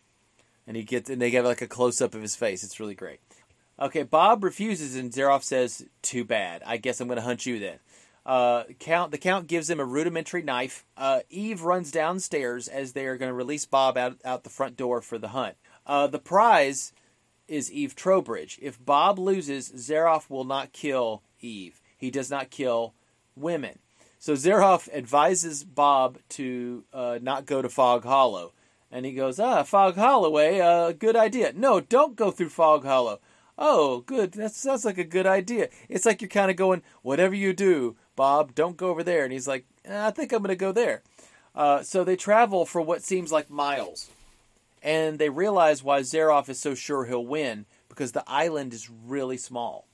And he gets and they get like a close up of his face. It's really great. Okay, Bob refuses, and Zaroff says, "Too bad. I guess I'm going to hunt you then." Uh, count the count gives him a rudimentary knife. Uh, Eve runs downstairs as they are going to release Bob out out the front door for the hunt. Uh, the prize is Eve Trowbridge. If Bob loses, Zaroff will not kill Eve. He does not kill women. So Zaroff advises Bob to uh, not go to Fog Hollow, and he goes, "Ah, Fog Hollow, eh? Uh, good idea. No, don't go through Fog Hollow." Oh, good. That sounds like a good idea. It's like you're kind of going, whatever you do, Bob, don't go over there. And he's like, I think I'm going to go there. Uh, so they travel for what seems like miles. And they realize why Zaroff is so sure he'll win because the island is really small.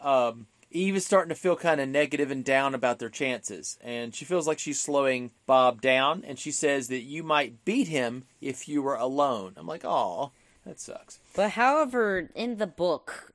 Um, Eve is starting to feel kind of negative and down about their chances. And she feels like she's slowing Bob down. And she says that you might beat him if you were alone. I'm like, oh, that sucks. But however, in the book,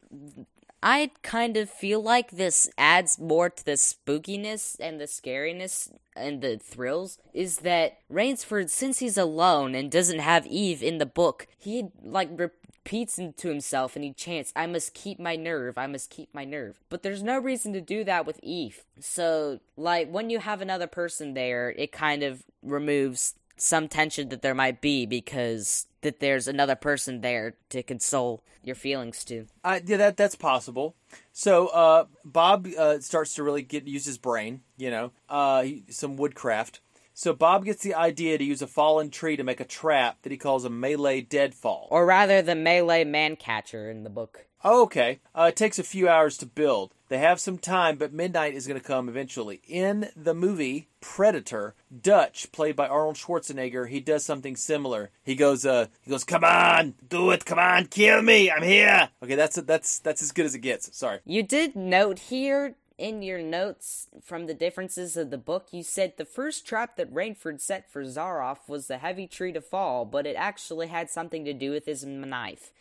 I kind of feel like this adds more to the spookiness and the scariness and the thrills is that Rainsford, since he's alone and doesn't have Eve in the book, he like repeats to himself and he chants, I must keep my nerve, I must keep my nerve. But there's no reason to do that with Eve. So, like, when you have another person there, it kind of removes some tension that there might be because that there's another person there to console your feelings to. Uh, yeah, that that's possible. So uh, Bob uh, starts to really get use his brain, you know, uh, some woodcraft. So Bob gets the idea to use a fallen tree to make a trap that he calls a Malay deadfall, or rather, the Malay man catcher in the book. Oh, okay. Uh, it takes a few hours to build. They have some time, but midnight is going to come eventually. In the movie Predator, Dutch, played by Arnold Schwarzenegger, he does something similar. He goes, uh, he goes, "Come on, do it! Come on, kill me! I'm here." Okay, that's that's that's as good as it gets. Sorry. You did note here in your notes from the differences of the book, you said the first trap that Rainsford set for Zaroff was the heavy tree to fall, but it actually had something to do with his knife.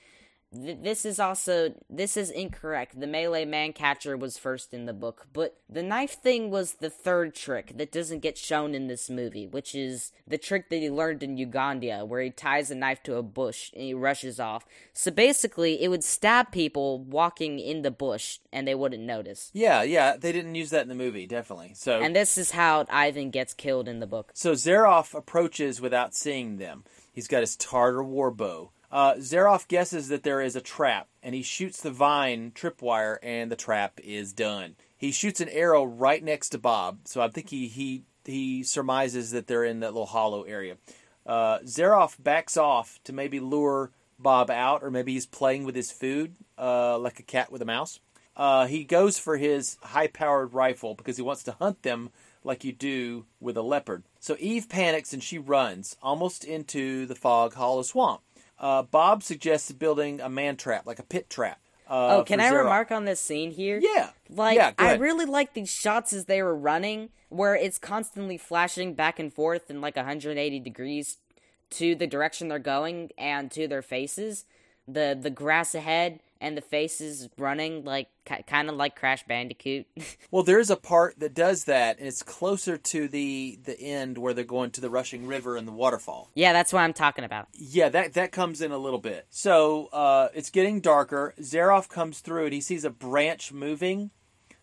Th- this is also this is incorrect. The Malay man catcher was first in the book, but the knife thing was the third trick that doesn't get shown in this movie, which is the trick that he learned in Uganda, where he ties a knife to a bush and he rushes off. So basically, it would stab people walking in the bush and they wouldn't notice. Yeah, yeah, they didn't use that in the movie, definitely. So And this is how Ivan gets killed in the book. So Zaroff approaches without seeing them. He's got his Tartar war bow. Uh, Zaroff guesses that there is a trap, and he shoots the vine tripwire, and the trap is done. He shoots an arrow right next to Bob, so I think he he he surmises that they're in that little hollow area. Uh, Zaroff backs off to maybe lure Bob out, or maybe he's playing with his food, uh, like a cat with a mouse. Uh, he goes for his high-powered rifle because he wants to hunt them like you do with a leopard. So Eve panics and she runs almost into the fog hollow swamp. Uh, Bob suggested building a man trap, like a pit trap. Uh, oh, can I remark on this scene here? Yeah. Like, Yeah, I really like these shots as they were running, where it's constantly flashing back and forth in like 180 degrees to the direction they're going and to their faces. The the grass ahead and the faces running like kind of like Crash Bandicoot. Well, there is a part that does that, and it's closer to the the end where they're going to the rushing river and the waterfall. yeah, that's what I'm talking about. Yeah, that that comes in a little bit. So uh, it's getting darker. Zaroff comes through and he sees a branch moving,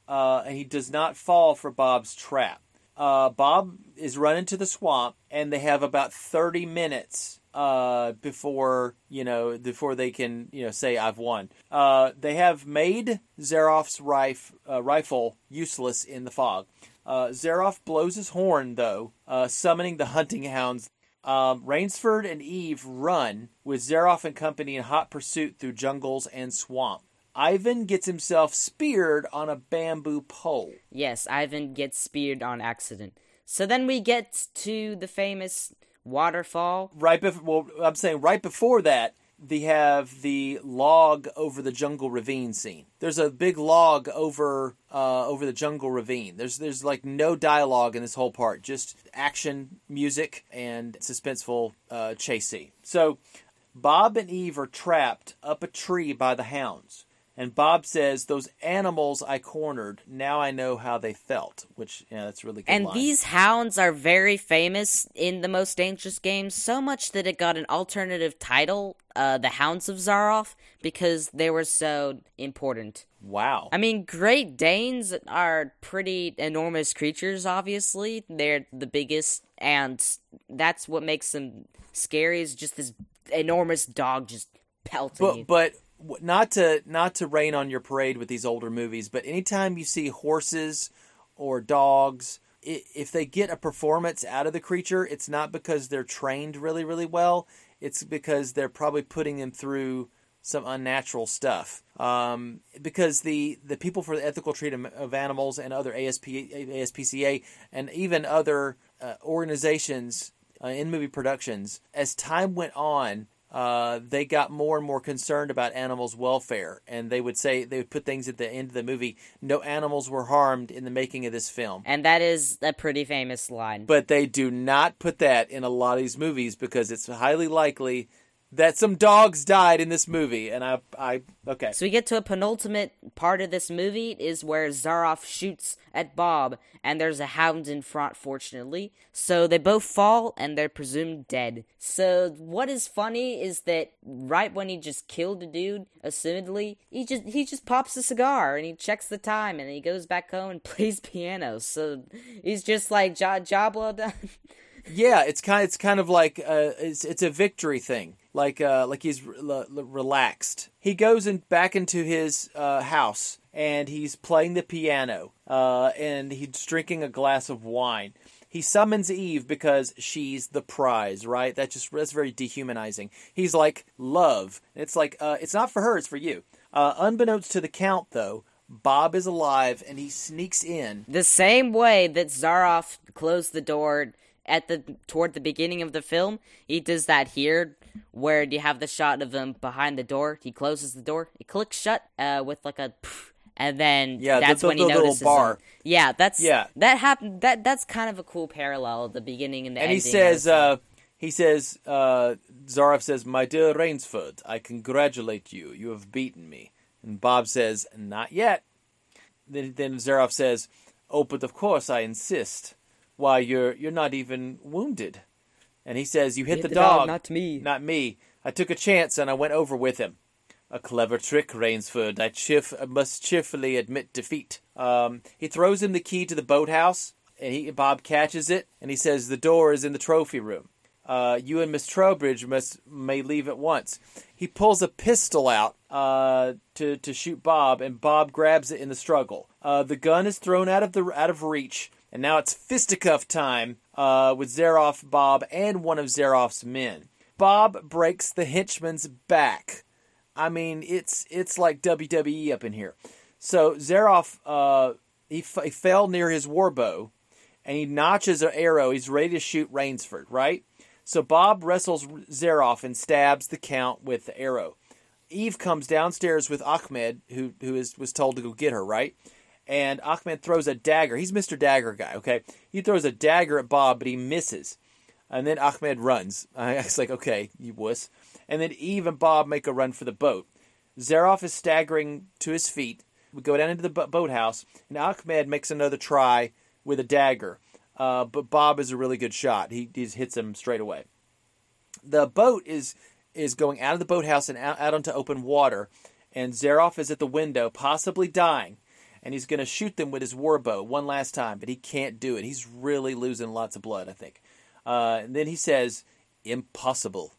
uh, and he does not fall for Bob's trap. Uh, Bob is running to the swamp, and they have about thirty minutes uh, before you know before they can you know say I've won. Uh, they have made Zaroff's rif- uh, rifle useless in the fog. Uh, Zaroff blows his horn though, uh, summoning the hunting hounds um, Rainsford and Eve run with Zaroff and company in hot pursuit through jungles and swamp. Ivan gets himself speared on a bamboo pole. Yes, Ivan gets speared on accident. So then we get to the famous waterfall. Right before, well, I'm saying right before that, they have the log over the jungle ravine scene. There's a big log over uh, over the jungle ravine. There's there's like no dialogue in this whole part, just action, music, and suspenseful uh, chase. So Bob and Eve are trapped up a tree by the hounds. And Bob says, "Those animals I cornered. Now I know how they felt." Which, yeah, that's really good. And line. these hounds are very famous in the most dangerous games, so much that it got an alternative title, uh, The Hounds of Zaroff, because they were so important. wow. I mean, Great Danes are pretty enormous creatures, obviously. They're the biggest, and that's what makes them scary, is just this enormous dog just pelting you. but but w- not to not to rain on your parade with these older movies, but anytime you see horses or dogs, if they get a performance out of the creature, it's not because they're trained really really well. It's because they're probably putting them through some unnatural stuff. Um, because the the people for the ethical treatment of animals and other ASP ASPCA and even other uh, organizations uh, in movie productions, as time went on, uh, they got more and more concerned about animals' welfare, and they would say they would put things at the end of the movie. No animals were harmed in the making of this film, And that is a pretty famous line. but they do not put that in a lot of these movies because it's highly likely that some dogs died in this movie. And I, I, okay, So we get to a penultimate part of this movie is where Zaroff shoots at Bob, and there's a hound in front, fortunately. So they both fall, and they're presumed dead. So what is funny is that right when he just killed a dude, assumedly, he just he just pops a cigar and he checks the time, and he goes back home and plays piano. So he's just like job job well done. yeah, it's kind, it's kind of like uh, it's it's a victory thing. Like uh, like he's re- relaxed. He goes in back into his uh, house and he's playing the piano. Uh, and he's drinking a glass of wine. He summons Eve because she's the prize, right? That just that's very dehumanizing. He's like love. It's like uh, it's not for her, it's for you. Uh, unbeknownst to the count, though, Bob is alive and he sneaks in. The same way that Zaroff closed the door at the toward the beginning of the film, he does that here, where do you have the shot of him behind the door. He closes the door, it clicks shut uh, with like a, and then Yeah, that's the- when he the notices bar. him. Yeah, that's Yeah. that happened. That that's kind of a cool parallel at the beginning and the and he says, uh, he says, uh, Zaroff says, "My dear Rainsford, I congratulate you. You have beaten me." And Bob says, "Not yet." Then, then Zaroff says, "Oh, but of course I insist. Why, you're you're not even wounded." And he says, "You hit, the, dog, not me. not me. I took a chance and I went over with him. A clever trick, Rainsford. I cheerf- must cheerfully admit defeat. Um, he throws him the key to the boathouse, and he, Bob catches it, and he says, "The door is in the trophy room. Uh, you and Miss Trowbridge must may leave at once." He pulls a pistol out uh, to to shoot Bob, and Bob grabs it in the struggle. Uh, the gun is thrown out of the out of reach, and now it's fisticuff time uh, with Zaroff, Bob, and one of Zaroff's men. Bob breaks the henchman's back. I mean, it's it's like WWE up in here. So Zaroff, uh, he, f- he fell near his warbow, and he notches an arrow. He's ready to shoot Rainsford, right? So Bob wrestles Zaroff and stabs the Count with the arrow. Eve comes downstairs with Ahmed, who who is was told to go get her, right? And Ahmed throws a dagger. He's Mr. Dagger guy, okay? He throws a dagger at Bob, but he misses. And then Ahmed runs. I was like, okay, you wuss. And then Eve and Bob make a run for the boat. Zaroff is staggering to his feet. We go down into the bo- boathouse, and Ahmed makes another try with a dagger. Uh, but Bob is a really good shot. He, he hits him straight away. The boat is is going out of the boathouse and out, out onto open water, and Zaroff is at the window, possibly dying, and he's going to shoot them with his war bow one last time, but he can't do it. He's really losing lots of blood, I think. Uh, and then he says, "Impossible,"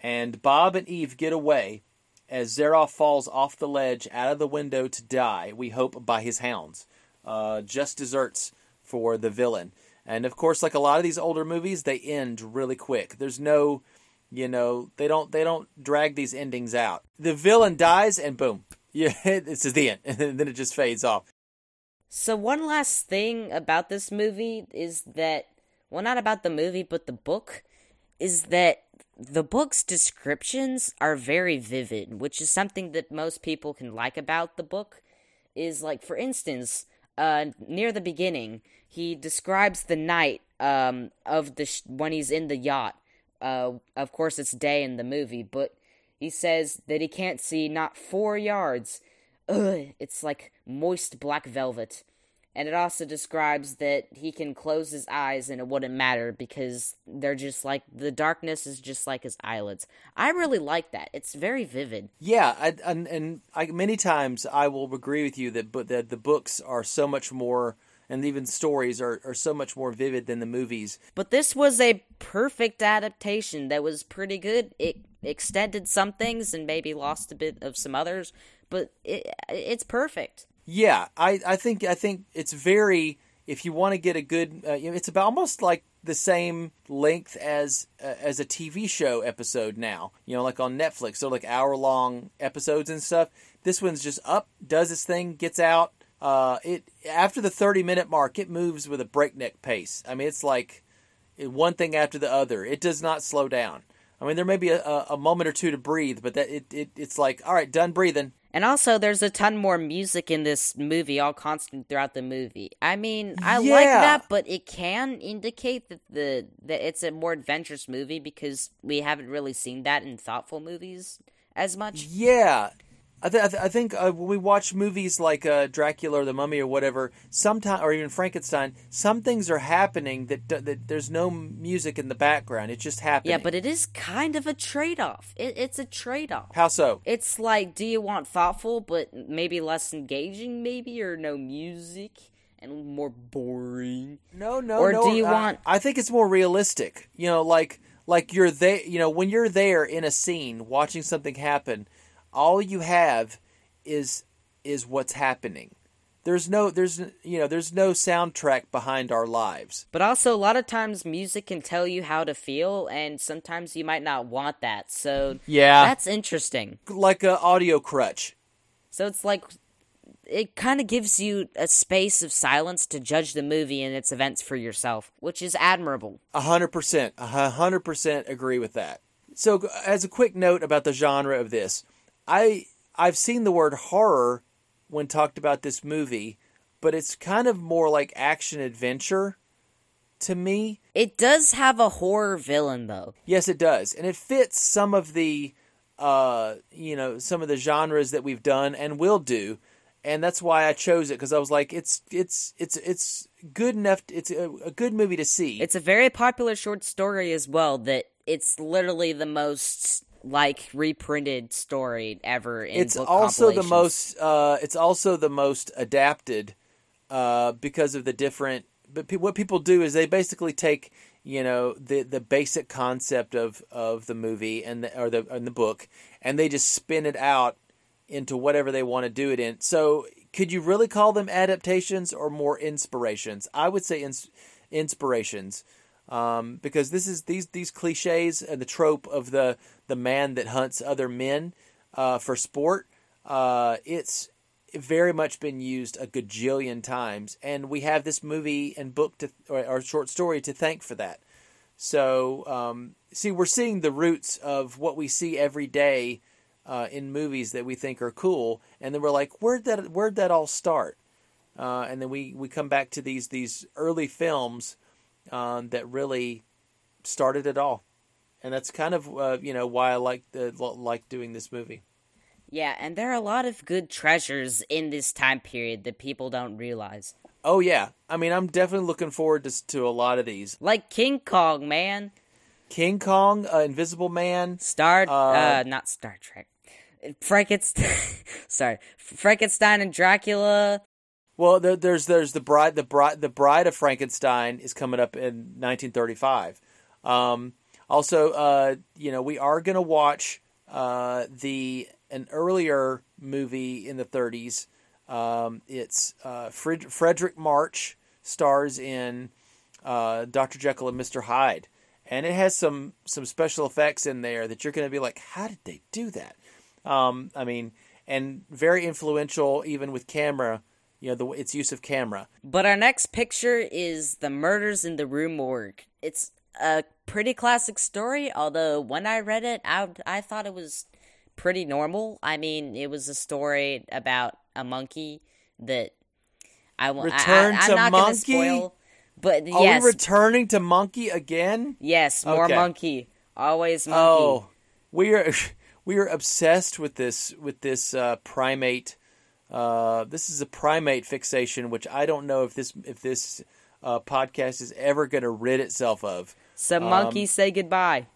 and Bob and Eve get away as Zaroff falls off the ledge out of the window to die. We hope by his hounds. Uh, just desserts for the villain. And of course, like a lot of these older movies, they end really quick. There's no, you know, they don't they don't drag these endings out. The villain dies, and boom, yeah, this is the end, and then it just fades off. So one last thing about this movie is that well not about the movie but the book is that the book's descriptions are very vivid, which is something that most people can like about the book is like for instance, uh near the beginning, he describes the night um of the sh- when he's in the yacht. Uh of course it's day in the movie, but he says that he can't see not 4 yards ugh, it's like moist black velvet. And it also describes that he can close his eyes and it wouldn't matter because they're just like the darkness is just like his eyelids. I really like that. It's very vivid. Yeah, I, and and I, many times I will agree with you that but that the books are so much more, and even stories are, are so much more vivid than the movies. But this was a perfect adaptation that was pretty good. It extended some things and maybe lost a bit of some others, but it, it's perfect. Yeah, I, I think I think it's very if you want to get a good, uh, it's about almost like the same length as uh, as a TV show episode now. You know, like on Netflix, so like hour long episodes and stuff. This one's just up, does its thing, gets out. Uh, it after the thirty minute mark, it moves with a breakneck pace. I mean, it's like one thing after the other. It does not slow down. I mean, there may be a, a, moment or two to breathe, but that it, it it's like all right, done breathing. And also, there's a ton more music in this movie, all constant throughout the movie. I mean, I like that, but it can indicate that the that it's a more adventurous movie because we haven't really seen that in thoughtful movies as much. Yeah, I, th- I, th- I think uh, when we watch movies like uh, Dracula or The Mummy or whatever, sometime or even Frankenstein, some things are happening that, d- that there's no music in the background. It's just happening. Yeah, but it is kind of a trade off. It, it's a trade off. how so? It's like, do you want thoughtful but maybe less engaging, maybe, or no music and more boring? No, no, no. Or no. do you I- want- I think it's more realistic. You know, like like you're there. You know, when you're there in a scene watching something happen, all you have is is what's happening. There's no there's you know there's no soundtrack behind our lives. But also, a lot of times, music can tell you how to feel, and sometimes you might not want that. So, Yeah. that's interesting. Like a audio crutch. So it's like it kind of gives you a space of silence to judge the movie and its events for yourself, which is admirable. A hundred percent, a hundred percent agree with that. So, as a quick note about the genre of this, I I've seen the word horror when talked about this movie, but it's kind of more like action adventure to me. It does have a horror villain though. Yes, it does, and it fits some of the uh, you know some of the genres that we've done and will do and that's why I chose it because I was like, it's it's it's it's good enough. It's a, a, good movie to see. It's a very popular short story as well. That it's literally the most like reprinted story ever. in it's also the most. Uh, it's also the most adapted uh, because of the different. But pe- what people do is they basically take you know the the basic concept of of the movie and the, or the and the book, and they just spin it out into whatever they want to do it in. So, could you really call them adaptations or more inspirations? I would say ins- inspirations, um, because this is these these cliches and the trope of the the man that hunts other men uh, for sport. Uh, it's very much been used a gajillion times, and we have this movie and book to or, or short story to thank for that. So, um, see, we're seeing the roots of what we see every day uh, in movies that we think are cool, and then we're like, where'd that where'd that all start? Uh, and then we, we come back to these these early films um, that really started it all, and that's kind of uh, you know why I like the, like doing this movie. Yeah, and there are a lot of good treasures in this time period that people don't realize. Oh yeah, I mean I'm definitely looking forward to to a lot of these, like King Kong, man. King Kong, uh, Invisible Man, Star, uh, not Star Trek. Frankenstein. sorry, Frankenstein and Dracula. Well, there, there's there's the bride the bride the bride of Frankenstein is coming up in 1935. Um, also, uh, you know, we are going to watch uh, the an earlier movie in the 30s. Um, it's uh, Fred, Fredric March stars in uh, Dr. Jekyll and Mr. Hyde, and it has some some special effects in there that you're going to be like, how did they do that? Um, I mean, and very influential even with camera. You know, the, its use of camera. But our next picture is the murders in the Rue Morgue. It's a pretty classic story, although when I read it, I I thought it was pretty normal. I mean, it was a story about a monkey that I want. Return I, I, to not monkey. Spoil, but Are yes, we returning to monkey again? Yes, more okay. monkey. Always monkey. Oh, we are we are obsessed with this with this uh, primate. Uh, this is a primate fixation, which I don't know if this if this uh, podcast is ever going to rid itself of. Some um, monkeys say goodbye.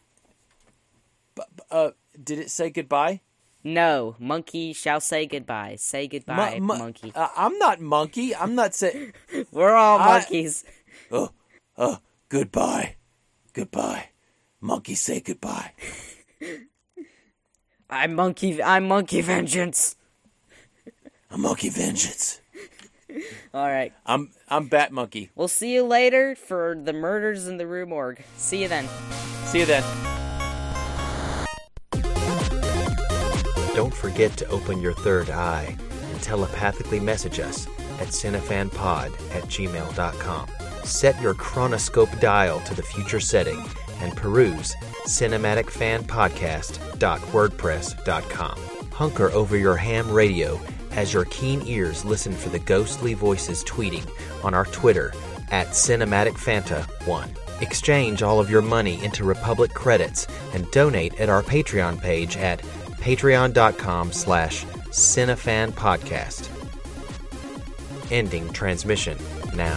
Uh, did it say goodbye? No, monkey shall say goodbye. Say goodbye, mo- mo- monkey. Uh, I'm not monkey. I'm not saying. We're all I... monkeys. Oh, oh, goodbye, goodbye. Monkey say goodbye. I'm monkey. I'm monkey vengeance. I'm monkey vengeance. All right. I'm I'm Bat Monkey. We'll see you later for the murders in the Rue Morgue. See you then. See you then. Don't forget to open your third eye and telepathically message us at cinefanpod at gmail.com. Set your chronoscope dial to the future setting and peruse cinematicfanpodcast.wordpress.com. Hunker over your ham radio as your keen ears listen for the ghostly voices tweeting on our Twitter at CinematicFanta1. Exchange all of your money into Republic credits and donate at our Patreon page at patreon.com slash cinefanpodcast. Ending transmission now.